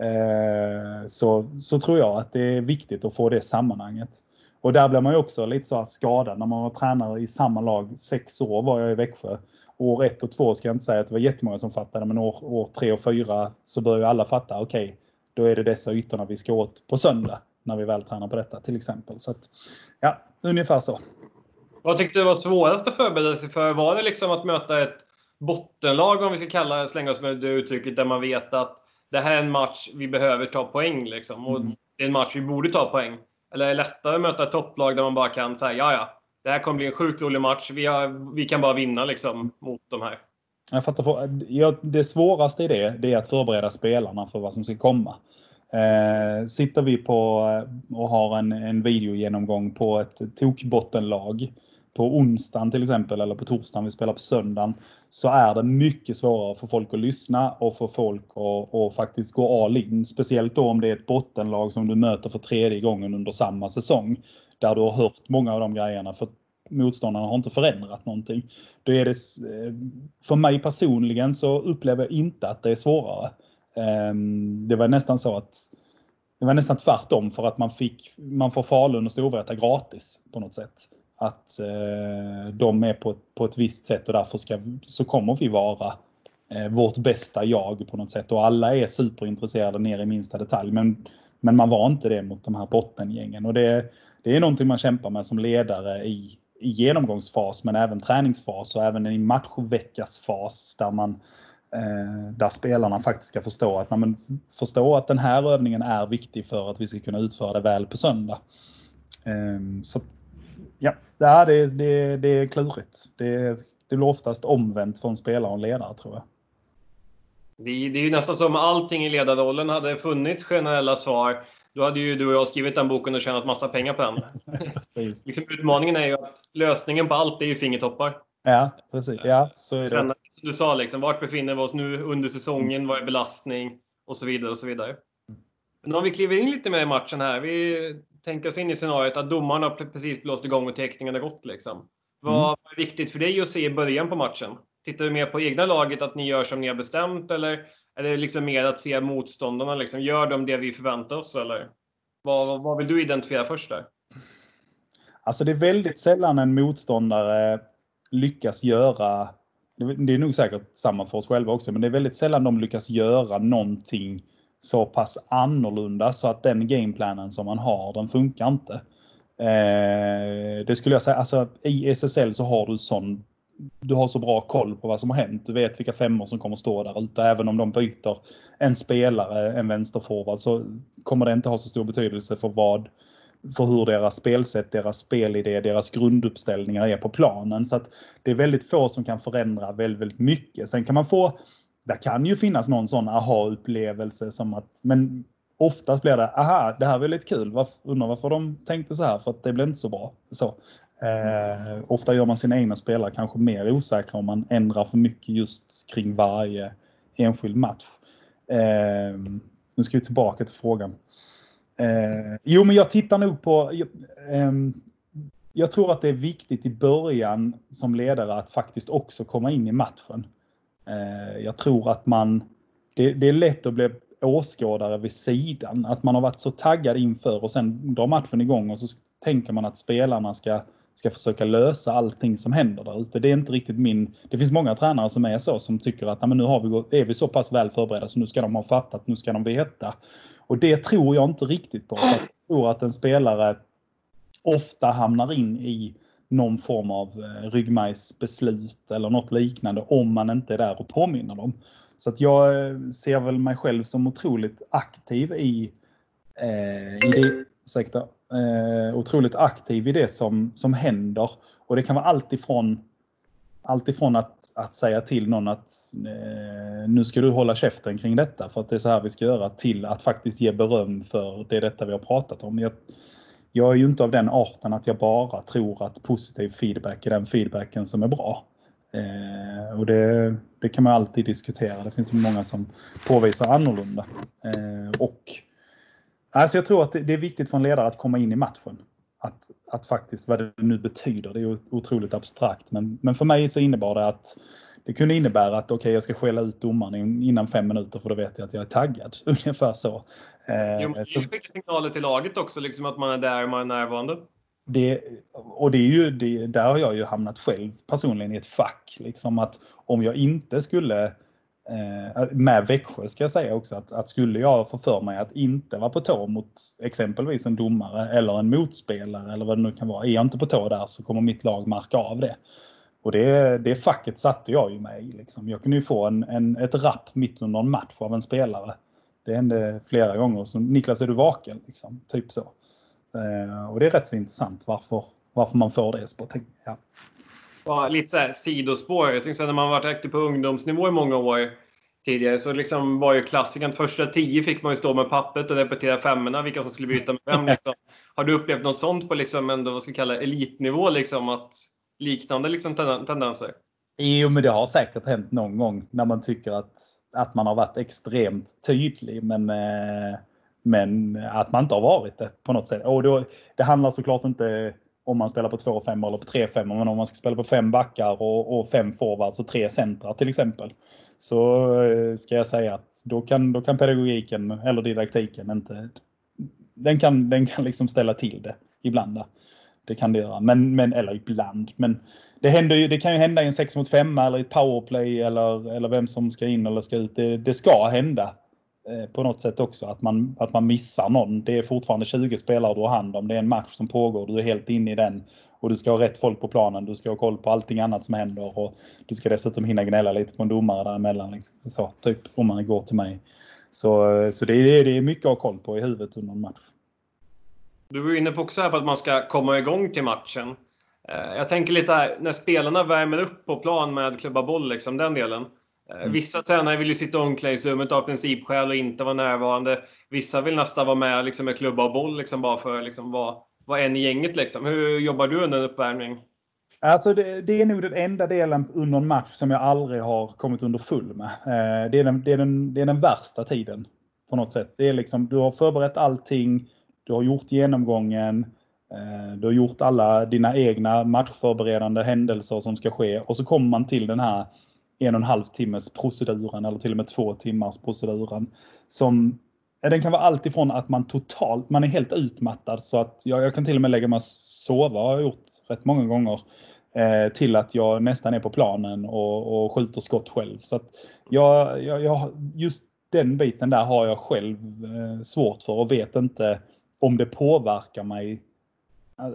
Eh, så, så tror jag att det är viktigt att få det sammanhanget. Och där blir man ju också lite så skadad när man var tränare i samma lag. Sex år var jag i Växjö. År ett och två ska jag inte säga att det var jättemånga som fattade, men år, år tre och fyra så börjar alla fatta, okej, okay, då är det dessa ytorna vi ska åt på söndag när vi väl tränar på detta till exempel. Så att, ja, ungefär så. Vad tyckte du var svårast att förbereda sig för? Var det liksom att möta ett bottenlag, om vi ska kalla slänga oss med det uttrycket, där man vet att det här är en match vi behöver ta poäng liksom. Och mm. det är en match vi borde ta poäng. Eller är det lättare att möta ett topplag där man bara kan säga ja, ja, det här kommer bli en sjukt rolig match. Vi, har, vi kan bara vinna liksom mot de här. Jag fattar. Ja, det svåraste i det, det är att förbereda spelarna för vad som ska komma. Eh, sitter vi på eh, och har en, en videogenomgång på ett tokbottenlag på onsdagen till exempel eller på torsdagen, vi spelar på söndagen, så är det mycket svårare för folk att lyssna och för folk att, att faktiskt gå all in. Speciellt då om det är ett bottenlag som du möter för tredje gången under samma säsong. Där du har hört många av de grejerna för motståndarna har inte förändrat någonting. Då är det, eh, för mig personligen så upplever jag inte att det är svårare. Ehm, det var nästan så att det var nästan tvärtom för att man fick, man får Falun och Storvreta gratis på något sätt att eh, de är på, på ett visst sätt och därför ska, så kommer vi vara eh, vårt bästa jag på något sätt. Och alla är superintresserade ner i minsta detalj. Men, men man var inte det mot de här bottengängen. Och det, det är någonting man kämpar med som ledare i, i genomgångsfas men även träningsfas och även i matchveckasfas där man eh, där spelarna faktiskt ska förstå att, man förstå att den här övningen är viktig för att vi ska kunna utföra det väl på söndag. Eh, så Ja, det, det, det är klurigt. Det, det blir oftast omvänt från spelare och ledare tror jag. Det, det är ju nästan som allting i ledarrollen hade funnits generella svar. Då hade ju du och jag skrivit den boken och tjänat massa pengar på den. Liksom, utmaningen är ju att lösningen på allt är ju fingertoppar. Ja, precis. Ja, så är det. Som du sa, liksom, vart befinner vi oss nu under säsongen? Vad är belastning? Och så vidare och så vidare. Men om vi kliver in lite mer i matchen här. Vi tänka oss in i scenariot att domaren har precis blåst igång och teckningen har gått. Liksom. Vad mm. är viktigt för dig att se i början på matchen? Tittar du mer på egna laget, att ni gör som ni har bestämt eller är det liksom mer att se motståndarna? Liksom, gör de det vi förväntar oss eller? Vad, vad vill du identifiera först där? Alltså det är väldigt sällan en motståndare lyckas göra, det är nog säkert samma för oss själva också, men det är väldigt sällan de lyckas göra någonting så pass annorlunda så att den gameplanen som man har, den funkar inte. Eh, det skulle jag säga, alltså i SSL så har du sån du har så bra koll på vad som har hänt. Du vet vilka femmor som kommer stå där ute. Även om de byter en spelare, en vänsterforward, så kommer det inte ha så stor betydelse för vad för hur deras spelsätt, deras spelidé, deras grunduppställningar är på planen. Så att det är väldigt få som kan förändra väldigt, väldigt mycket. Sen kan man få, det kan ju finnas någon sån aha-upplevelse som att, men oftast blir det, aha, det här var lite kul, Varför, undrar varför de tänkte så här, för att det blev inte så bra. Så. Eh, ofta gör man sina egna spelare kanske mer osäkra om man ändrar för mycket just kring varje enskild match. Eh, nu ska vi tillbaka till frågan. Eh, jo, men jag tittar nog på... Eh, jag tror att det är viktigt i början som ledare att faktiskt också komma in i matchen. Eh, jag tror att man... Det, det, är lätt att bli åskådare vid sidan. Att man har varit så taggad inför och sen drar matchen igång och så tänker man att spelarna ska, ska försöka lösa allting som händer där ute. Det är inte riktigt min... Det finns många tränare som är så, som tycker att nu har vi är vi så pass väl förberedda så nu ska de ha fattat, nu ska de veta. Och det tror jag inte riktigt på. Jag tror att en spelare ofta hamnar in i någon form av eh, ryggmärgsbeslut eller något liknande om man inte är där och påminner dem. Så att jag eh, ser väl mig själv som otroligt aktiv i, eh, i det, ursäkta, eh, otroligt aktiv i det som, som händer. Och det kan vara allt ifrån Alltifrån att, att säga till någon att eh, nu ska du hålla käften kring detta för att det är så här vi ska göra till att faktiskt ge beröm för det detta vi har pratat om. Jag, jag är ju inte av den arten att jag bara tror att positiv feedback är den feedbacken som är bra. Eh, och det, det, kan man alltid diskutera. Det finns många som påvisar annorlunda. Eh, och, alltså jag tror att det, det, är viktigt för en ledare att komma in i matchen att, att faktiskt vad det nu betyder. Det är otroligt abstrakt. Men, men för mig så innebar det att det kunde innebära att okej, okay, jag ska skälla ut domaren innan fem minuter för då vet jag att jag är taggad. Ungefär så. Eh, jo, det skickar signaler till laget också, liksom att man är där, man är närvarande. Det, och det är ju, det, där har jag ju hamnat själv personligen i ett fack. Liksom att om jag inte skulle Eh, äh, med Växjö ska jag säga också att, att skulle jag få för mig att inte vara på tå mot exempelvis en domare eller en motspelare eller vad det nu kan vara. Är jag inte på tå där så kommer mitt lag marka av det. Och det, det facket satte jag ju mig i. Liksom. Jag kunde ju få en, en, ett rapp mitt under en match av en spelare. Det hände flera gånger. Så, Niklas, är du vaken? Liksom, typ så. Eh, och det är rätt så intressant varför, varför man får det. Ja ja, lite så här sidospår. Jag tänkte när man varit aktiv på ungdomsnivå i många år tidigare så liksom var ju klassikern första tio fick man ju stå med pappret och repetera femmorna vilka som skulle byta med vem. Liksom. Har du upplevt något sånt på liksom ändå, vad ska kalla elitnivå? Liksom, att liknande liksom, tendenser? Jo, men det har säkert hänt någon gång när man tycker att, att man har varit extremt tydlig. Men, eh, men att man inte har varit det på något sätt. Och då, det handlar såklart inte om man spelar på 2-5 eller på 3-5. Men om man ska spela på fem backar och, och fem forwards och tre centra till exempel. Så eh, ska jag säga att då kan, då kan pedagogiken eller didaktiken inte... Den kan, den kan liksom ställa till det ibland. Där. Det kan det göra. Men, men, eller ibland. Men det, händer ju, det kan ju hända i en 6 mot 5 eller i ett powerplay eller, eller vem som ska in eller ska ut. Det, det ska hända. Eh, på något sätt också. Att man, att man missar någon. Det är fortfarande 20 spelare du har hand om. Det är en match som pågår. Du är helt inne i den. Och du ska ha rätt folk på planen. Du ska ha koll på allting annat som händer. Och du ska dessutom hinna gnälla lite på en domare däremellan. Liksom. Så, typ om man går till mig. Så, eh, så det, är, det är mycket att ha koll på i huvudet under en match. Du var inne på också här på att man ska komma igång till matchen. Eh, jag tänker lite här, när spelarna värmer upp på plan med klubba boll, liksom, den delen. Eh, mm. Vissa tränare vill ju sitta i omklädningsrummet av principskäl och inte vara närvarande. Vissa vill nästan vara med liksom, med klubba och boll liksom, bara för att liksom, vara, vara en i gänget. Liksom. Hur jobbar du under en uppvärmning? Alltså det, det, är nog den enda delen under en match som jag aldrig har kommit under full med. Eh, det, är den, det, är den, det är den värsta tiden på något sätt. Det är liksom, du har förberett allting, du har gjort genomgången, eh, du har gjort alla dina egna matchförberedande händelser som ska ske och så kommer man till den här en och en halv timmes proceduren eller till och med två timmars proceduren som den kan vara allt ifrån att man totalt, man är helt utmattad så att jag, jag kan till och med lägga mig och sova, har jag gjort rätt många gånger. Eh, till att jag nästan är på planen och, och skjuter skott själv. Så att jag, jag, jag, just den biten där har jag själv eh, svårt för och vet inte om det påverkar mig.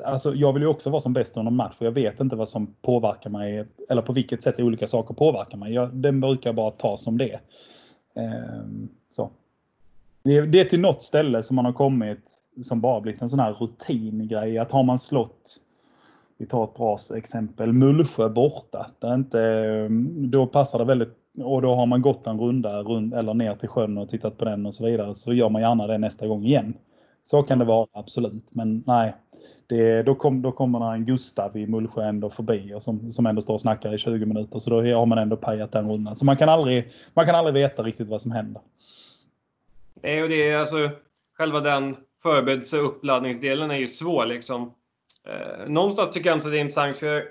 Alltså jag vill ju också vara som bäst under en match och jag vet inte vad som påverkar mig eller på vilket sätt olika saker påverkar mig. Jag, den brukar jag bara ta som det. Eh, så. Det, det är till något ställe som man har kommit som bara blivit en sån här rutingrej. Att har man slått vi tar ett bra exempel, Mullsjö borta. Där inte, ehm, då passar det väldigt, och då har man gått en runda rund, eller ner till sjön och tittat på den och så vidare. Så gör man gärna det nästa gång igen. Så kan det vara, absolut. Men nej, det, då, kom, då kommer en Gustav i Mullsjö ändå förbi och som, som ändå står och snackar i 20 minuter. Så då har man ändå pajat den rundan. Så man kan aldrig, man kan aldrig veta riktigt vad som händer. Nej, och det är alltså själva den förberedelse och uppladdningsdelen är ju svår liksom. Eh, någonstans tycker jag inte det är intressant för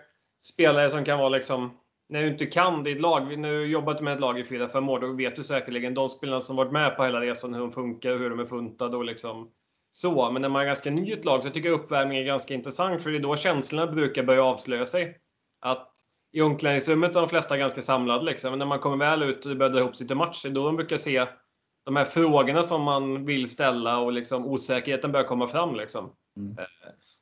spelare som kan vara liksom när du inte kan ditt lag. Nu du jobbat med ett lag i fyra, fem år. Då vet du säkerligen de spelarna som varit med på hela resan, hur de funkar, hur de är funtade och liksom så. Men när man är ganska ny ett lag så tycker jag uppvärmning är ganska intressant för det är då känslorna brukar börja avslöja sig. Att i omklädningsrummet är de flesta ganska samlade liksom. Men när man kommer väl ut och börjar dra ihop sig till match, det är då de brukar se de här frågorna som man vill ställa och liksom osäkerheten börjar komma fram. Liksom. Mm. Eh,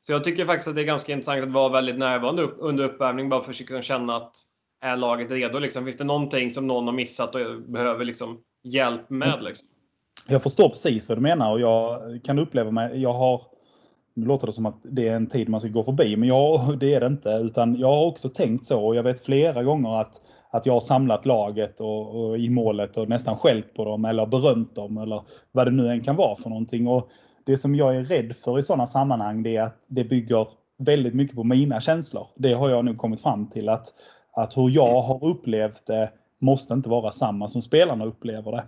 så jag tycker faktiskt att det är ganska intressant att vara väldigt närvarande under uppvärmning bara för att liksom känna att är laget redo? Liksom? Finns det någonting som någon har missat och behöver liksom hjälp med? Mm. Liksom? Jag förstår precis vad du menar och jag kan uppleva mig, jag har nu låter det som att det är en tid man ska gå förbi, men jag, det är det inte. Utan jag har också tänkt så och jag vet flera gånger att, att jag har samlat laget och, och i målet och nästan skällt på dem eller berömt dem eller vad det nu än kan vara för någonting. Och det som jag är rädd för i sådana sammanhang det är att det bygger väldigt mycket på mina känslor. Det har jag nu kommit fram till att, att hur jag har upplevt det måste inte vara samma som spelarna upplever det.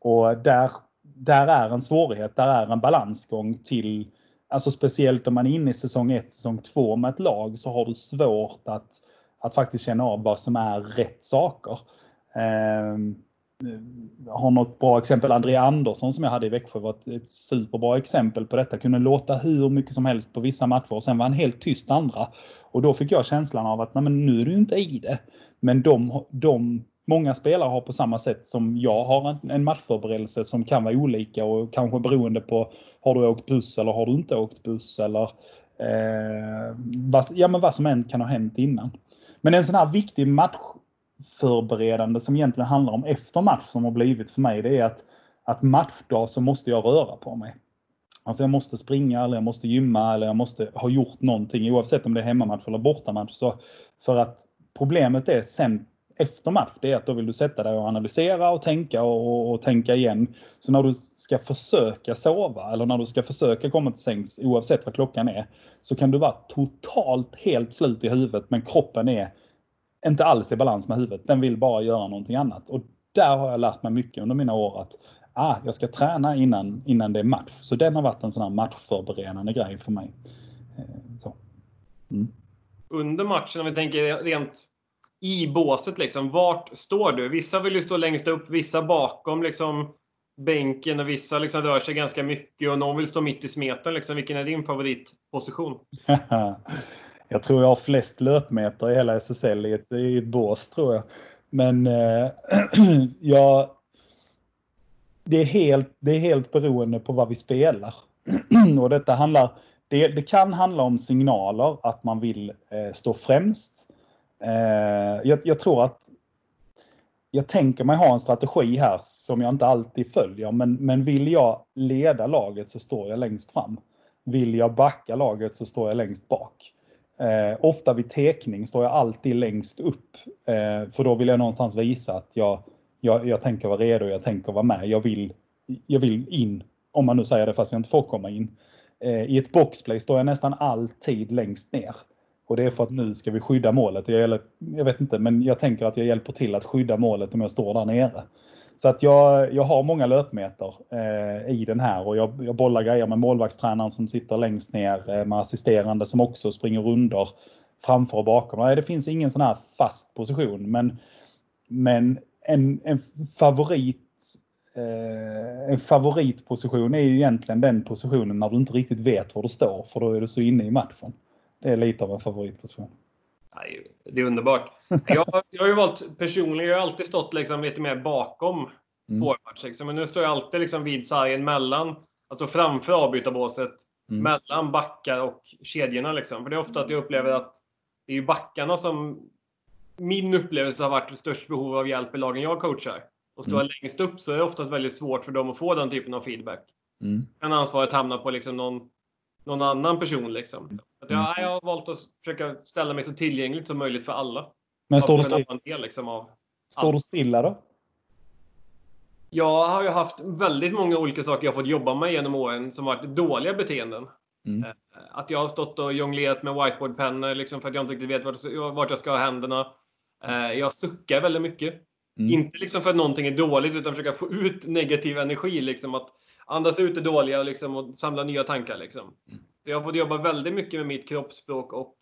Och där, där är en svårighet, där är en balansgång till, alltså speciellt om man är inne i säsong 1, säsong 2 med ett lag så har du svårt att, att faktiskt känna av vad som är rätt saker. Um, har något bra exempel. André Andersson som jag hade i Växjö var ett, ett superbra exempel på detta. Kunde låta hur mycket som helst på vissa matcher och sen var han helt tyst andra. Och då fick jag känslan av att nej, men nu är du inte i det. Men de, de, många spelare har på samma sätt som jag har en, matchförberedelse som kan vara olika och kanske beroende på har du åkt buss eller har du inte åkt buss eller eh, vad, ja, men vad som än kan ha hänt innan. Men en sån här viktig matchförberedande som egentligen handlar om efter match som har blivit för mig, det är att, att matchdag så måste jag röra på mig. Alltså jag måste springa eller jag måste gymma eller jag måste ha gjort någonting oavsett om det är hemmamatch eller bortamatch. Så för att problemet är sen efter match, det är att då vill du sätta dig och analysera och tänka och, och, och, tänka igen. Så när du ska försöka sova eller när du ska försöka komma till sängs oavsett vad klockan är så kan du vara totalt helt slut i huvudet men kroppen är inte alls i balans med huvudet. Den vill bara göra någonting annat. Och där har jag lärt mig mycket under mina år att ah, jag ska träna innan, innan det är match. Så den har varit en sån här matchförberedande grej för mig. Eh, så. Mm. Under matchen, om vi tänker rent i båset, liksom, vart står du? Vissa vill ju stå längst upp, vissa bakom liksom, bänken och vissa liksom, rör sig ganska mycket och någon vill stå mitt i smeten. Liksom. Vilken är din favoritposition? Jag tror jag har flest löpmeter i hela SSL i ett, i ett bås tror jag. Men eh, jag, det, är helt, det är helt beroende på vad vi spelar. och detta handlar, det, det, kan handla om signaler att man vill eh, stå främst. Eh, jag, jag, tror att jag tänker mig ha en strategi här som jag inte alltid följer. Men, men vill jag leda laget så står jag längst fram. Vill jag backa laget så står jag längst bak. Eh, ofta vid tekning står jag alltid längst upp. Eh, för då vill jag någonstans visa att jag, jag, jag tänker vara redo, jag tänker vara med. Jag vill, jag vill in, om man nu säger det fast jag inte får komma in. Eh, I ett boxplay står jag nästan alltid längst ner. Och det är för att nu ska vi skydda målet. Jag, jag vet inte, men jag tänker att jag hjälper till att skydda målet om jag står där nere. Så att jag, jag har många löpmeter eh, i den här och jag, jag bollar grejer med målvaktstränaren som sitter längst ner eh, med assisterande som också springer rundor framför och bakom. Nej, det finns ingen sån här fast position men, men en, en favorit eh, en favoritposition är ju egentligen den positionen när du inte riktigt vet var du står, för då är du så inne i matchen. Det är lite av en favoritposition. Nej, det är underbart. Jag, jag har ju valt personligen, jag har alltid stått liksom lite mer bakom Mm. forwards. Liksom. Men nu står jag alltid liksom vid sargen mellan, alltså framför avbytarbåset, Mm. mellan backar och kedjorna. Liksom. För det är ofta att jag upplever att det är backarna som min upplevelse har varit störst behov av hjälp i lagen jag coachar. Och står jag Mm. längst upp så är det oftast väldigt svårt för dem att få den typen av feedback. Mm. Kan ansvaret hamna på liksom någon, någon annan person. Liksom. Så jag, Mm. jag har valt att försöka ställa mig så tillgängligt som möjligt för alla. Men står du, att kunna still, vara en del, liksom, av står du stilla då? Jag har ju haft väldigt många olika saker jag fått jobba med genom åren som varit dåliga beteenden. Mm. Eh, Att jag har stått och jonglerat med whiteboardpennor liksom för att jag inte riktigt vet vart, vart jag ska ha händerna. Eh, Jag suckar väldigt mycket. Mm. Inte liksom för att någonting är dåligt utan försöka få ut negativ energi. Liksom att andas ut det dåliga liksom, och samla nya tankar. Liksom. Mm. Så jag har fått jobba väldigt mycket med mitt kroppsspråk och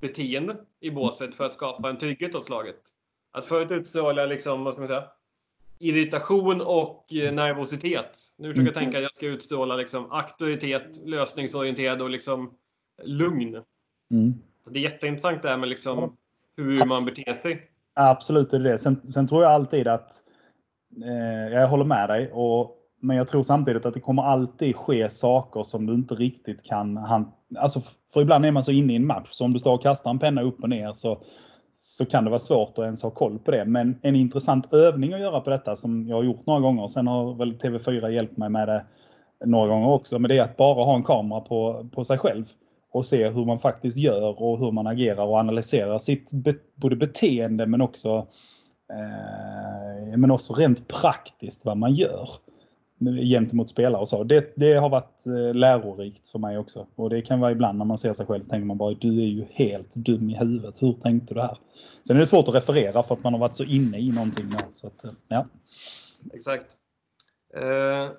beteende i båset för att skapa en trygghet åt laget. Att förut utstråla liksom, vad ska man säga, irritation och eh, nervositet. Nu försöker jag Mm. tänka att jag ska utstråla liksom, auktoritet, lösningsorienterad och liksom, lugn. Mm. Så det är jätteintressant det här med liksom, hur man beter sig. Absolut är det det. Sen, sen tror jag alltid att, eh, jag håller med dig, och, men jag tror samtidigt att det kommer alltid ske saker som du inte riktigt kan han, alltså För ibland är man så inne i en match, så om du står och kastar en penna upp och ner så, så kan det vara svårt att ens ha koll på det. Men en intressant övning att göra på detta som jag har gjort några gånger, sen har väl TV4 hjälpt mig med det några gånger också, men det är att bara ha en kamera på, på sig själv och se hur man faktiskt gör och hur man agerar och analyserar sitt be, både beteende men också, eh, men också rent praktiskt vad man gör gentemot spelare och så. Det, det har varit eh, lärorikt för mig också. Och det kan vara ibland när man ser sig själv så tänker man bara du är ju helt dum i huvudet. Hur tänkte du här? Sen är det svårt att referera för att man har varit så inne i någonting. Med, så att, eh, ja. Exakt. Eh,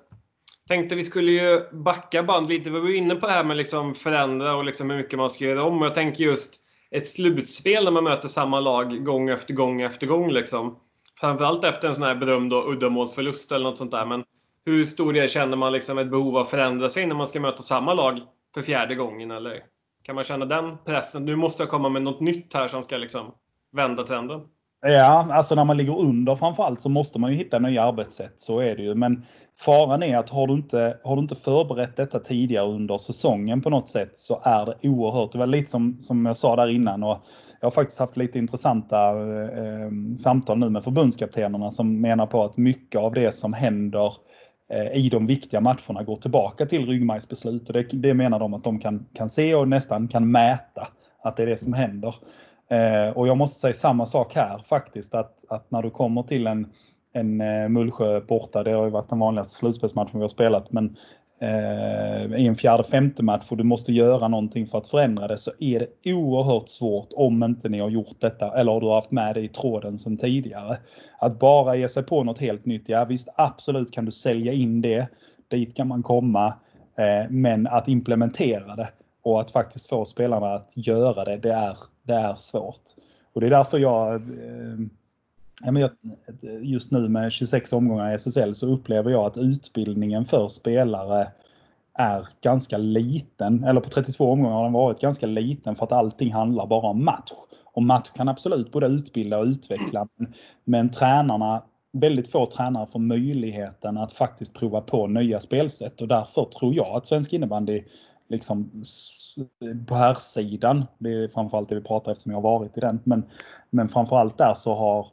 tänkte vi skulle ju backa band lite. Vi var ju inne på det här med liksom förändra och liksom hur mycket man ska göra om. Och jag tänker just ett slutspel när man möter samma lag gång efter gång efter gång. Liksom. Framförallt efter en sån här berömd uddamålsförlust eller något sånt där. Men hur stor del känner man liksom ett behov av att förändra sig när man ska möta samma lag för fjärde gången? Eller kan man känna den pressen? Nu måste jag komma med något nytt här som ska liksom vända trenden. Ja, alltså när man ligger under framförallt så måste man ju hitta nya arbetssätt. Så är det ju. Men faran är att har du inte, har du inte förberett detta tidigare under säsongen på något sätt så är det oerhört. Det var lite som, som jag sa där innan. Och jag har faktiskt haft lite intressanta eh, eh samtal nu med förbundskaptenerna som menar på att mycket av det som händer eh, Eh, i de viktiga matcherna går tillbaka till ryggmärgsbeslut. Och det, det menar de att de kan, kan se och nästan kan mäta att det är det som händer. Eh, och jag måste säga samma sak här faktiskt att, att när du kommer till en, en eh, Mullsjö borta, det har ju varit den vanligaste slutspelsmatchen vi har spelat, men Eh, i en fjärde femte match och du måste göra någonting för att förändra det så är det oerhört svårt om inte ni har gjort detta eller du har haft med det i tråden sedan tidigare. Att bara ge sig på något helt nytt, ja visst absolut kan du sälja in det, dit kan man komma, eh, men att implementera det och att faktiskt få spelarna att göra det, det är, det är svårt. Och det är därför jag, eh, just nu med 26 omgångar i SSL så upplever jag att utbildningen för spelare är ganska liten, eller på 32 omgångar har den varit ganska liten för att allting handlar bara om match. Och match kan absolut både utbilda och utveckla, men, tränarna, väldigt få tränare får möjligheten att faktiskt prova på nya spelsätt och därför tror jag att svensk innebandy liksom på här sidan. Det är framförallt det vi pratar eftersom jag har varit i den. Men, men framförallt där så har,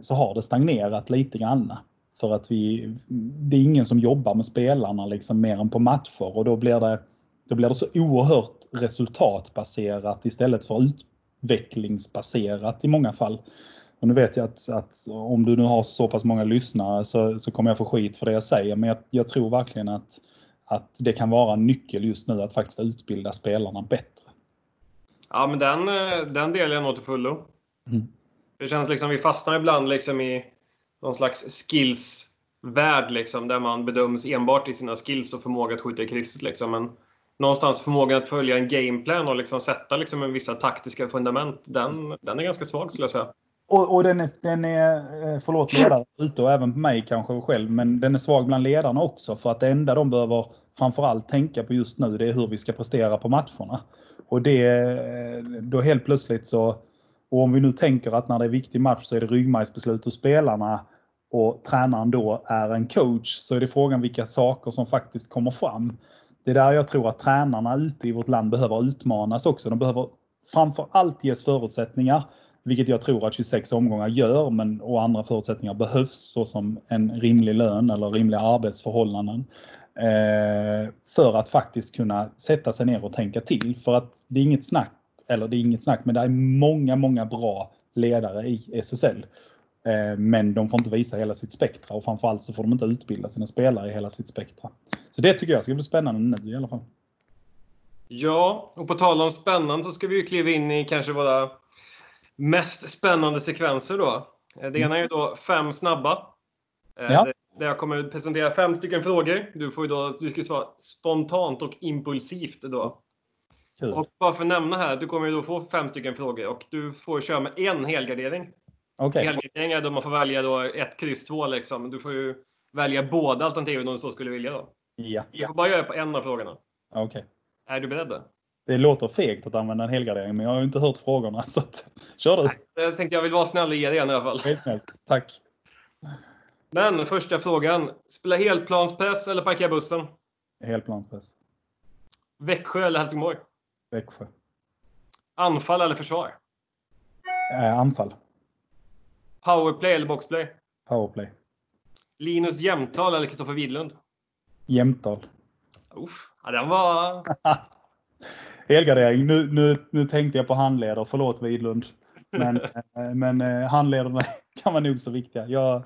så har det stagnerat lite grann. För att vi, det är ingen som jobbar med spelarna liksom mer än på matcher och då blir det, då blir det så oerhört resultatbaserat istället för utvecklingsbaserat i många fall. Och nu vet jag att, att om du nu har så pass många lyssnare så, så kommer jag få skit för det jag säger. Men jag, jag tror verkligen att att det kan vara en nyckel just nu att faktiskt utbilda spelarna bättre. Ja, men den, den delar jag nog till fullo. Mm. Det känns liksom vi fastnar ibland liksom i någon slags skills-värld liksom, där man bedöms enbart i sina skills och förmåga att skjuta i krysset. Liksom. Men någonstans förmågan att följa en gameplan och liksom sätta liksom en vissa taktiska fundament, den, den är ganska svag skulle jag säga. Och, och den är, den är, eh, förlåt ledare ute och även på mig kanske själv, men den är svag bland ledarna också för att det enda de behöver framförallt tänka på just nu det är hur vi ska prestera på matcherna. Och det, eh, då helt plötsligt så, och om vi nu tänker att när det är viktig match så är det ryggmärgsbeslut hos spelarna och tränaren då är en coach så är det frågan vilka saker som faktiskt kommer fram. Det är där jag tror att tränarna ute i vårt land behöver utmanas också. De behöver framför allt ges förutsättningar, vilket jag tror att 26 omgångar gör, men och andra förutsättningar behövs såsom en rimlig lön eller rimliga arbetsförhållanden. Eh, för att faktiskt kunna sätta sig ner och tänka till. För att det är inget snack, eller det är inget snack, men det är många, många bra ledare i SSL. Eh, men de får inte visa hela sitt spektra och framförallt så får de inte utbilda sina spelare i hela sitt spektra. Så det tycker jag ska bli spännande nu i alla fall. Ja, och på tal om spännande så ska vi ju kliva in i kanske våra mest spännande sekvenser då. Det ena är ju då fem snabba. Eh, ja. Där jag kommer presentera fem stycken frågor. Du får ju då, du ska svara spontant och impulsivt då. Kul. Och bara för att nämna här, du kommer ju då få fem stycken frågor och du får köra med en helgardering. Okay. Helgardering är då man får välja då ett kryss två liksom. Du får ju välja båda alternativen om du så skulle vilja då. Ja. Du får bara göra på en av frågorna. Okej. Okay. Är du beredd? Det låter fegt att använda en helgardering, men jag har ju inte hört frågorna. Så att, kör du! Jag tänkte jag vill vara snäll och ge dig en i alla fall. Det är snällt. Tack! Men första frågan. Spela helplanspress eller parkera bussen? Helplanspress. Växjö eller Helsingborg? Växjö. Anfall eller försvar? Äh, anfall. Powerplay eller boxplay? Powerplay. Linus Jämtal eller Kristoffer Widlund? Jämtal. Uff, ja, den var... Helgardering. Nu, nu, nu tänkte jag på handledare. Förlåt Widlund. Men, men handledarna kan vara nog så viktiga. Jag,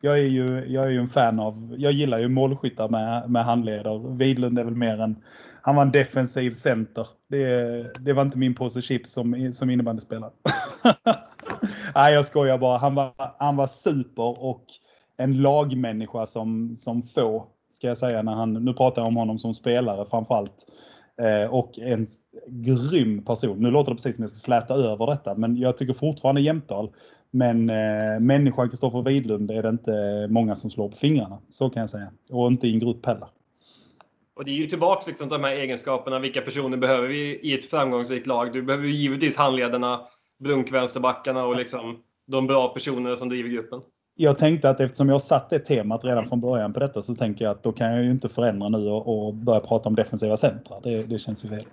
jag, är ju, jag är ju en fan av, jag gillar ju målskyttar med, med handleder. Widlund är väl mer en, han var en defensiv center. Det, det var inte min påse chips som, som innebandyspelare. Nej, jag skojar bara. Han var, han var super och en lagmänniska som, som få, ska jag säga, när han, nu pratar jag om honom som spelare framförallt. allt och en grym person. Nu låter det precis som jag ska släta över detta, men jag tycker fortfarande Jämtal. Men eh, människan Kristoffer Widlund är det inte många som slår på fingrarna. Så kan jag säga. Och inte i en grupp heller. Och det är ju tillbaks liksom till de här egenskaperna. Vilka personer behöver vi i ett framgångsrikt lag? Du behöver ju givetvis handledarna, brunkvänsterbackarna och liksom de bra personerna som driver gruppen. Jag tänkte att eftersom jag satt det temat redan från början på detta så tänker jag att då kan jag ju inte förändra nu och, och börja prata om defensiva centra. Det, det känns ju fel.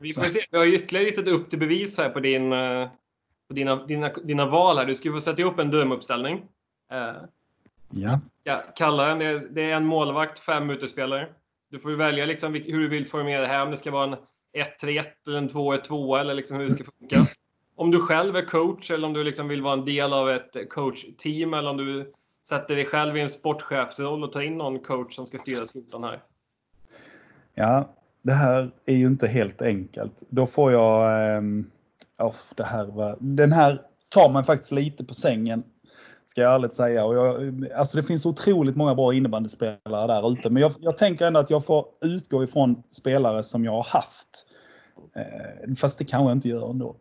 Vi får se. Vi har ytterligare lite upp till bevis här på, din, på dina, dina, dina val här. Du ska få sätta ihop en drömuppställning. Ja. Ska kalla den. Det är en målvakt, fem utespelare. Du får ju välja liksom hur du vill formera det här. Om det ska vara en 1-3-1 eller en 2-1-2 eller liksom hur det ska funka. Om du själv är coach eller om du liksom vill vara en del av ett coachteam eller om du sätter dig själv i en sportchefsroll och tar in någon coach som ska styra skutan här. Ja, det här är ju inte helt enkelt. Då får jag... Oh, det här var, den här tar man faktiskt lite på sängen. Ska jag ärligt säga. Och jag, alltså det finns otroligt många bra innebandyspelare där ute. Men jag, jag tänker ändå att jag får utgå ifrån spelare som jag har haft. Eh, fast det kanske jag inte gör ändå.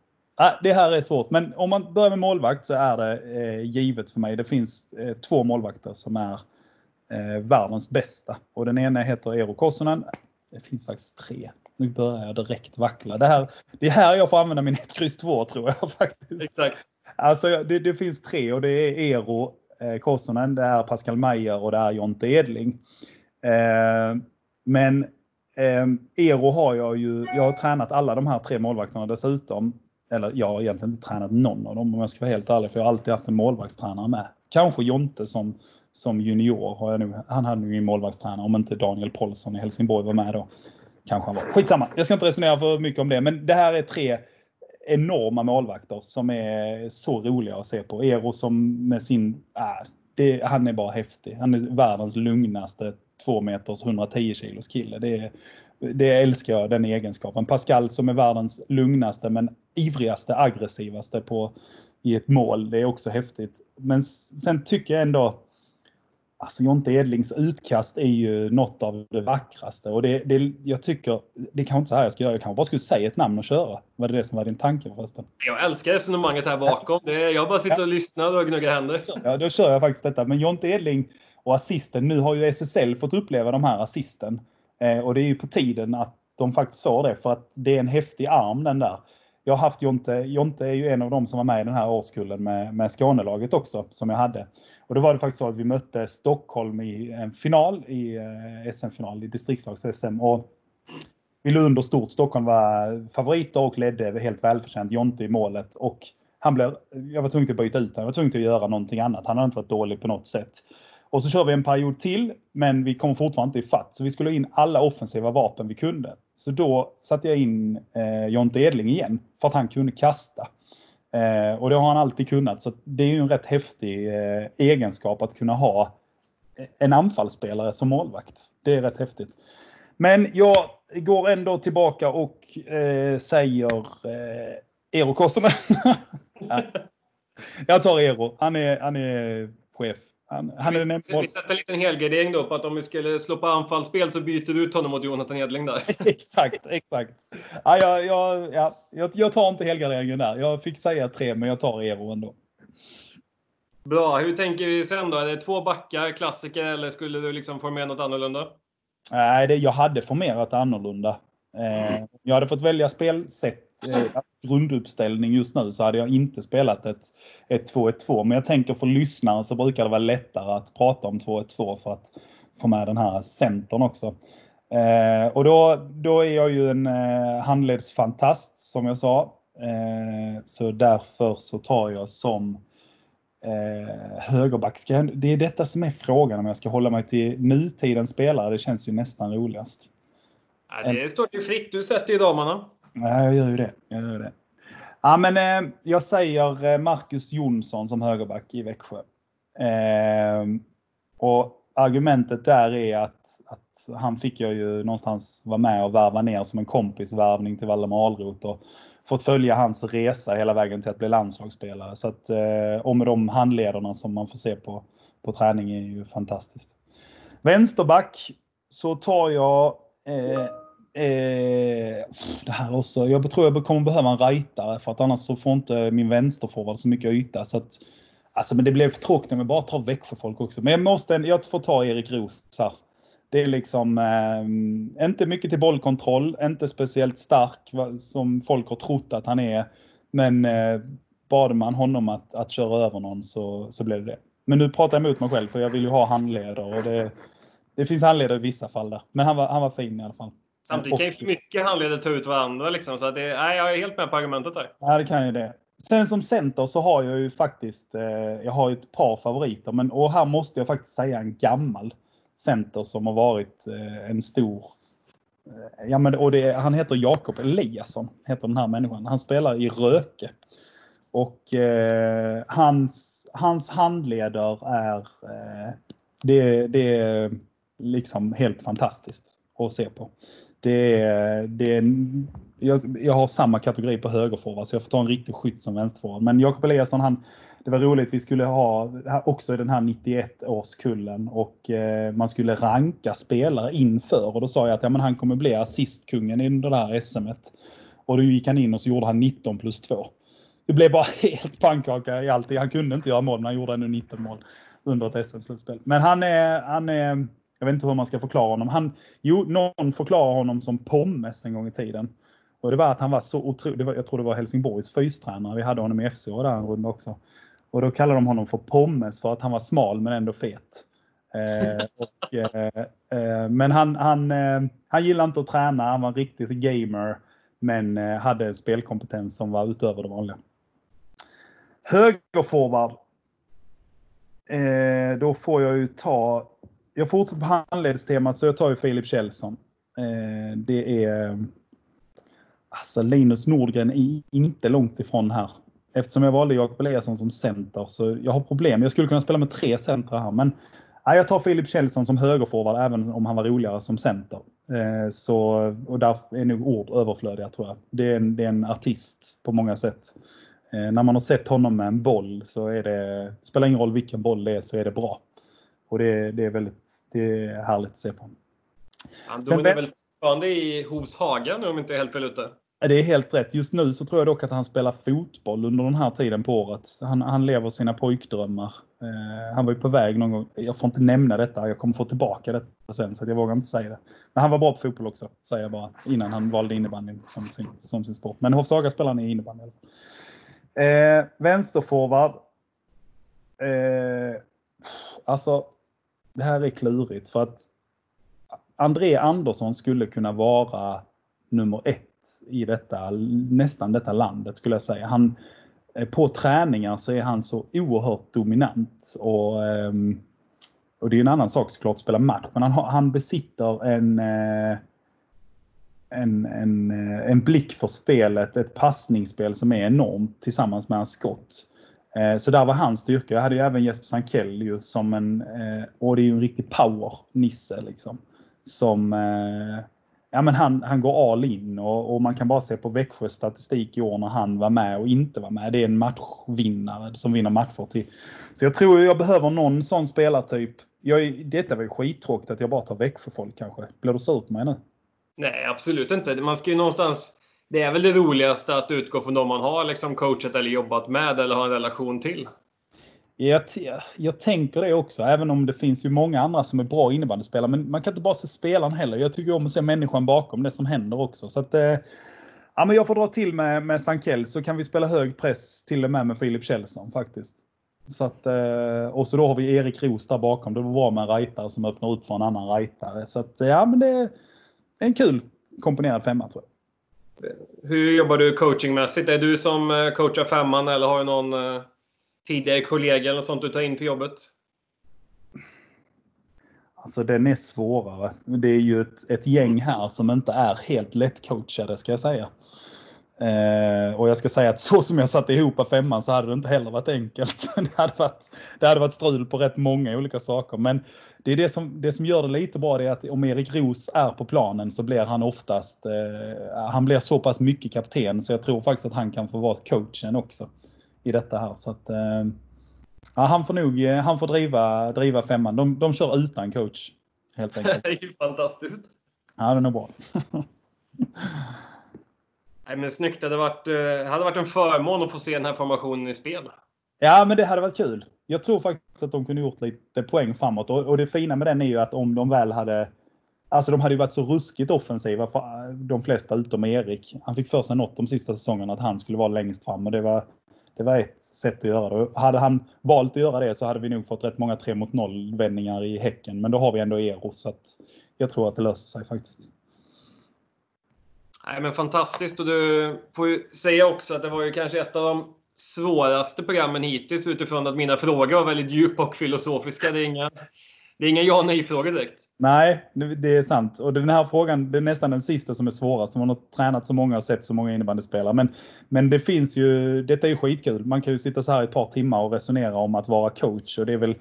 Det här är svårt, men om man börjar med målvakt så är det eh, givet för mig. Det finns eh, två målvakter som är eh, världens bästa. Och den ena heter Eero Kossonen. Det finns faktiskt tre. Nu börjar jag direkt vackla. Det, här, det är här jag får använda min 1, kryss 2 tror jag faktiskt. Exakt. Alltså det, det finns tre och det är Eero Kossonen, det är Pascal Meyer och det är Jonte Edling. Men eh, Eero har jag ju, jag har tränat alla de här tre målvakterna dessutom. Eller jag har egentligen inte tränat någon av dem om jag ska vara helt ärlig för jag har alltid haft en målvaktstränare med. Kanske Jonte som, som junior har jag nu, han hade ju en målvaktstränare om inte Daniel Paulsson i Helsingborg var med då. Kanske han var. Skitsamma, jag ska inte resonera för mycket om det men det här är tre enorma målvakter som är så roliga att se på. Ero som med sin, äh, det, han är bara häftig. Han är världens lugnaste 2 meters 110 kilos kille. Det, är, det älskar jag, den egenskapen. Pascal som är världens lugnaste men ivrigaste, aggressivaste på, i ett mål. Det är också häftigt. Men sen tycker jag ändå Alltså Jonte Edlings utkast är ju något av det vackraste och det, det, jag tycker, det kanske inte så här jag ska göra, jag kanske bara skulle säga ett namn och köra. Var det det som var din tanke förresten? Jag älskar resonemanget här bakom. Det, jag bara sitter och lyssnar och gnuggar händer. Ja, då kör jag faktiskt detta. Men Jonte Edling och assisten, nu har ju SSL fått uppleva de här assisten. Eh, och det är ju på tiden att de faktiskt får det för att det är en häftig arm den där. Jag har haft Jonte, Jonte är ju en av dem som var med i den här årskullen med, med Skånelaget också som jag hade. Och då var det faktiskt så att vi mötte Stockholm i en final, i eh, SM-final, i distriktslags-SM. Och vi låg under stort. Stockholm var favoriter och ledde helt välförtjänt. Jonte i målet. Och han blev, jag var tvungen att byta ut honom. Jag var tvungen att göra någonting annat. Han hade inte varit dålig på något sätt. Och så kör vi en period till, men vi kommer fortfarande inte ifatt. Så vi skulle ha in alla offensiva vapen vi kunde. Så då satte jag in eh, Jonte Edling igen, för att han kunde kasta. Eh, och det har han alltid kunnat, så det är ju en rätt häftig eh, egenskap att kunna ha eh, en anfallsspelare som målvakt. Det är rätt häftigt. Men jag går ändå tillbaka och eh, säger eh, Eero Kossonen. jag tar Eero. Han är, han är chef. Han, han vi, vi sätter en liten helgardering då på att om vi skulle slå på anfallsspel så byter du ut honom mot Jonathan Edling där. exakt, exakt. Ja, jag, jag, ja, jag, jag tar inte helgarderingen där. Jag fick säga tre, men jag tar Eero ändå. Bra. Hur tänker vi sen då? Är det två backar, klassiker, eller skulle du liksom formera något annorlunda? Nej, det, jag hade formerat annorlunda. Eh, jag hade fått välja spelsätt eh, grunduppställning just nu så hade jag inte spelat ett, ett 2-1-2. Men jag tänker för lyssnare så brukar det vara lättare att prata om 2-1-2 för att få med den här centern också. Eh, och då, då är jag ju en eh, handledsfantast som jag sa. Eh, så därför så tar jag som eh, högerback. Ska det är detta som är frågan om jag ska hålla mig till nutidens spelare. Det känns ju nästan roligast. Ja, det står ju fritt. Du sätter ju damerna. Ja, jag gör ju det. Jag gör det. Ja, men eh, jag säger eh, Marcus Jonsson som högerback i Växjö. Eh, och argumentet där är att, att han fick jag ju någonstans vara med och värva ner som en kompisvärvning till Valdemar Ahlroth och fått följa hans resa hela vägen till att bli landslagsspelare. Så att, eh, och med de handledarna som man får se på, på träning är ju fantastiskt. Vänsterback så tar jag eh, Eh, det här också. Jag tror jag kommer behöva en rightare för att annars så får inte min vänsterforward så mycket yta. Så att, alltså, men det blev för tråkigt om jag bara tar Växjöfolk också. Men jag måste, jag får ta Erik Roos här. Det är liksom eh, inte mycket till bollkontroll, inte speciellt stark som folk har trott att han är. Men eh, bad man honom att, att köra över någon så, så blev det det. Men nu pratar jag emot mig själv för jag vill ju ha handledare och det, det finns handledare i vissa fall där. Men han var, han var fin i alla fall. Samtidigt kan ju för mycket handledare ta ut varandra. Liksom, så det, nej, jag är helt med på argumentet där. Ja, det kan ju det. Sen som center så har jag ju faktiskt eh, jag har ett par favoriter. Men, och här måste jag faktiskt säga en gammal center som har varit eh, en stor eh, Ja, men, och det, han heter Jakob Eliasson, heter den här människan. Han spelar i Röke. Och eh, hans, hans handleder är, eh, det, det är liksom helt fantastiskt att se på. Det är, det är, jag, jag har samma kategori på högerforward så jag får ta en riktig skytt som vänsterforward. Men Jakob Eliasson, han, det var roligt, vi skulle ha också i den här 91 årskullen och eh, man skulle ranka spelare inför och då sa jag att ja, men han kommer bli assistkungen i det här SMet. Och då gick han in och så gjorde han 19 plus 2. Det blev bara helt pannkaka i allt. Han kunde inte göra mål men han gjorde ändå 19 mål under ett SM-slutspel. Men han är, han är jag vet inte hur man ska förklara honom. Han, jo, någon förklarar honom som Pommes en gång i tiden. Och det var att han var så otrolig. Jag tror det var Helsingborgs fystränare. Vi hade honom i FC där en runda också. Och då kallade de honom för Pommes för att han var smal men ändå fet. Eh, och, eh, eh, men han, han, eh, han gillade inte att träna. Han var en riktig gamer. Men eh, hade spelkompetens som var utöver det vanliga. Högerforward. Eh, då får jag ju ta jag fortsätter på handledstemat så jag tar ju Filip Kjellson. Eh, det är... Alltså Linus Nordgren är inte långt ifrån här. Eftersom jag valde Jakob Eliasson som center så jag har problem. Jag skulle kunna spela med tre centra här men nej, jag tar Filip Kjellson som högerforward även om han var roligare som center. Eh, så, och där är nog ord överflödiga tror jag. Det är en, det är en artist på många sätt. Eh, när man har sett honom med en boll så är det, spelar ingen roll vilken boll det är så är det bra. Och det, det, är väldigt det är härligt att se på. Han Sen dominerar väl fortfarande i Hovshaga nu om inte är helt fel ute. Det är helt rätt. Just nu så tror jag dock att han spelar fotboll under den här tiden på året. Han, han lever sina pojkdrömmar. Eh, han var ju på väg någon gång. Jag får inte nämna detta. Jag kommer få tillbaka detta sen så jag vågar inte säga det. Men han var bra på fotboll också, säger jag bara. Innan han valde innebandyn som sin, som sin sport. Men Hovshaga spelar han i innebandy. Eh, vänsterforward. Eh, alltså, det här är klurigt för att André Andersson skulle kunna vara nummer ett i detta, nästan detta landet skulle jag säga. Han, eh, på träningar så är han så oerhört dominant och, ehm, och det är en annan sak såklart att spela match, men han, han besitter en, eh, en, en, eh, en blick för spelet, ett passningsspel som är enormt tillsammans med hans skott. Eh, så där var hans styrka. Jag hade ju även Jesper Sankell ju som en, eh, och det är ju en riktig power-nisse liksom. Som, eh, ja men han, han går all in och, och man kan bara se på Växjös statistik i år när han var med och inte var med. Det är en matchvinnare som vinner matcher till. Så jag tror jag behöver någon sån spelartyp. Jag, detta var ju skittråkigt att jag bara tar Växjöfolk kanske. Blir du sur på mig nu? Nej, absolut inte. Man ska ju någonstans... Det är väl det roligaste att utgå från de man har liksom coachat eller jobbat med eller har en relation till. Jag, jag tänker det också, även om det finns ju många andra som är bra innebandyspelare. Men man kan inte bara se spelaren heller. Jag tycker om att se människan bakom det som händer också. Så att, eh, ja, men jag får dra till med, med Sankell så kan vi spela hög press till och med med Filip Kjellson faktiskt. Så att, eh, och så då har vi Erik Roos där bakom. Det var bra med en rightare som öppnar upp för en annan rightare. Så att, ja men det är en kul komponerad femma tror jag. Hur jobbar du coachingmässigt? Är du som eh, coachar femman eller har du någon eh, tidigare kollega eller sånt du tar in för jobbet? Alltså den är svårare. Det är ju ett, ett gäng här som inte är helt lättcoachade ska jag säga. Eh, och jag ska säga att så som jag satte ihop femman så hade det inte heller varit enkelt. det, hade varit, det hade varit strul på rätt många olika saker. Men det är det som, det som gör det lite bra det är att om Erik Ros är på planen så blir han oftast, eh, han blir så pass mycket kapten så jag tror faktiskt att han kan få vara coachen också i detta här. Så att, eh, Ja, han får nog eh, han får driva, driva femman. De, de kör utan coach. Helt enkelt. det är ju fantastiskt. Ja, det är nog bra. Nej, men snyggt. Det hade varit, eh, hade varit en förmån att få se den här formationen i spel. Ja, men det hade varit kul. Jag tror faktiskt att de kunde gjort lite poäng framåt. Och, och det fina med den är ju att om de väl hade... Alltså de hade ju varit så ruskigt offensiva, för eh, de flesta utom Erik. Han fick för sig något de sista säsongerna att han skulle vara längst fram och det var, det var ett sätt att göra det. Och Hade han valt att göra det så hade vi nog fått rätt många 3 mot 0 vändningar i Häcken. Men då har vi ändå Ero så att jag tror att det löser sig faktiskt. Nej, men fantastiskt. Och du får ju säga också att det var ju kanske ett av de svåraste programmen hittills utifrån att mina frågor var väldigt djupa och filosofiska. Det är inga, det är inga ja nej-frågor direkt. Nej, det är sant. Och den här frågan, det är nästan den sista som är svårast. Man har tränat så många och sett så många innebandyspelare. Men, men det finns ju, detta är ju skitkul. Man kan ju sitta så här i ett par timmar och resonera om att vara coach. Och det är väl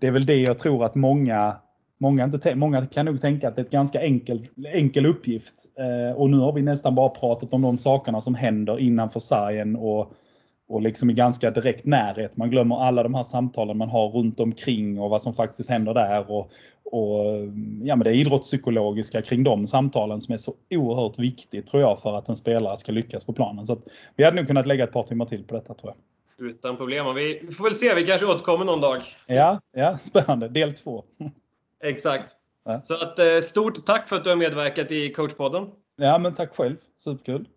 det, är väl det jag tror att många, många, inte, många kan nog tänka att det är ett ganska enkel, enkel uppgift. Eh, och nu har vi nästan bara pratat om de sakerna som händer innanför sargen och och liksom i ganska direkt närhet. Man glömmer alla de här samtalen man har runt omkring och vad som faktiskt händer där. Och, och ja, men det idrottspsykologiska kring de samtalen som är så oerhört viktigt tror jag för att en spelare ska lyckas på planen. Så att vi hade nog kunnat lägga ett par timmar till på detta tror jag. Utan problem. Vi får väl se. Vi kanske återkommer någon dag. Ja, ja spännande. Del två. Exakt. Ja. Så att, eh, stort tack för att du har medverkat i coachpodden. Ja, men tack själv. Superkul.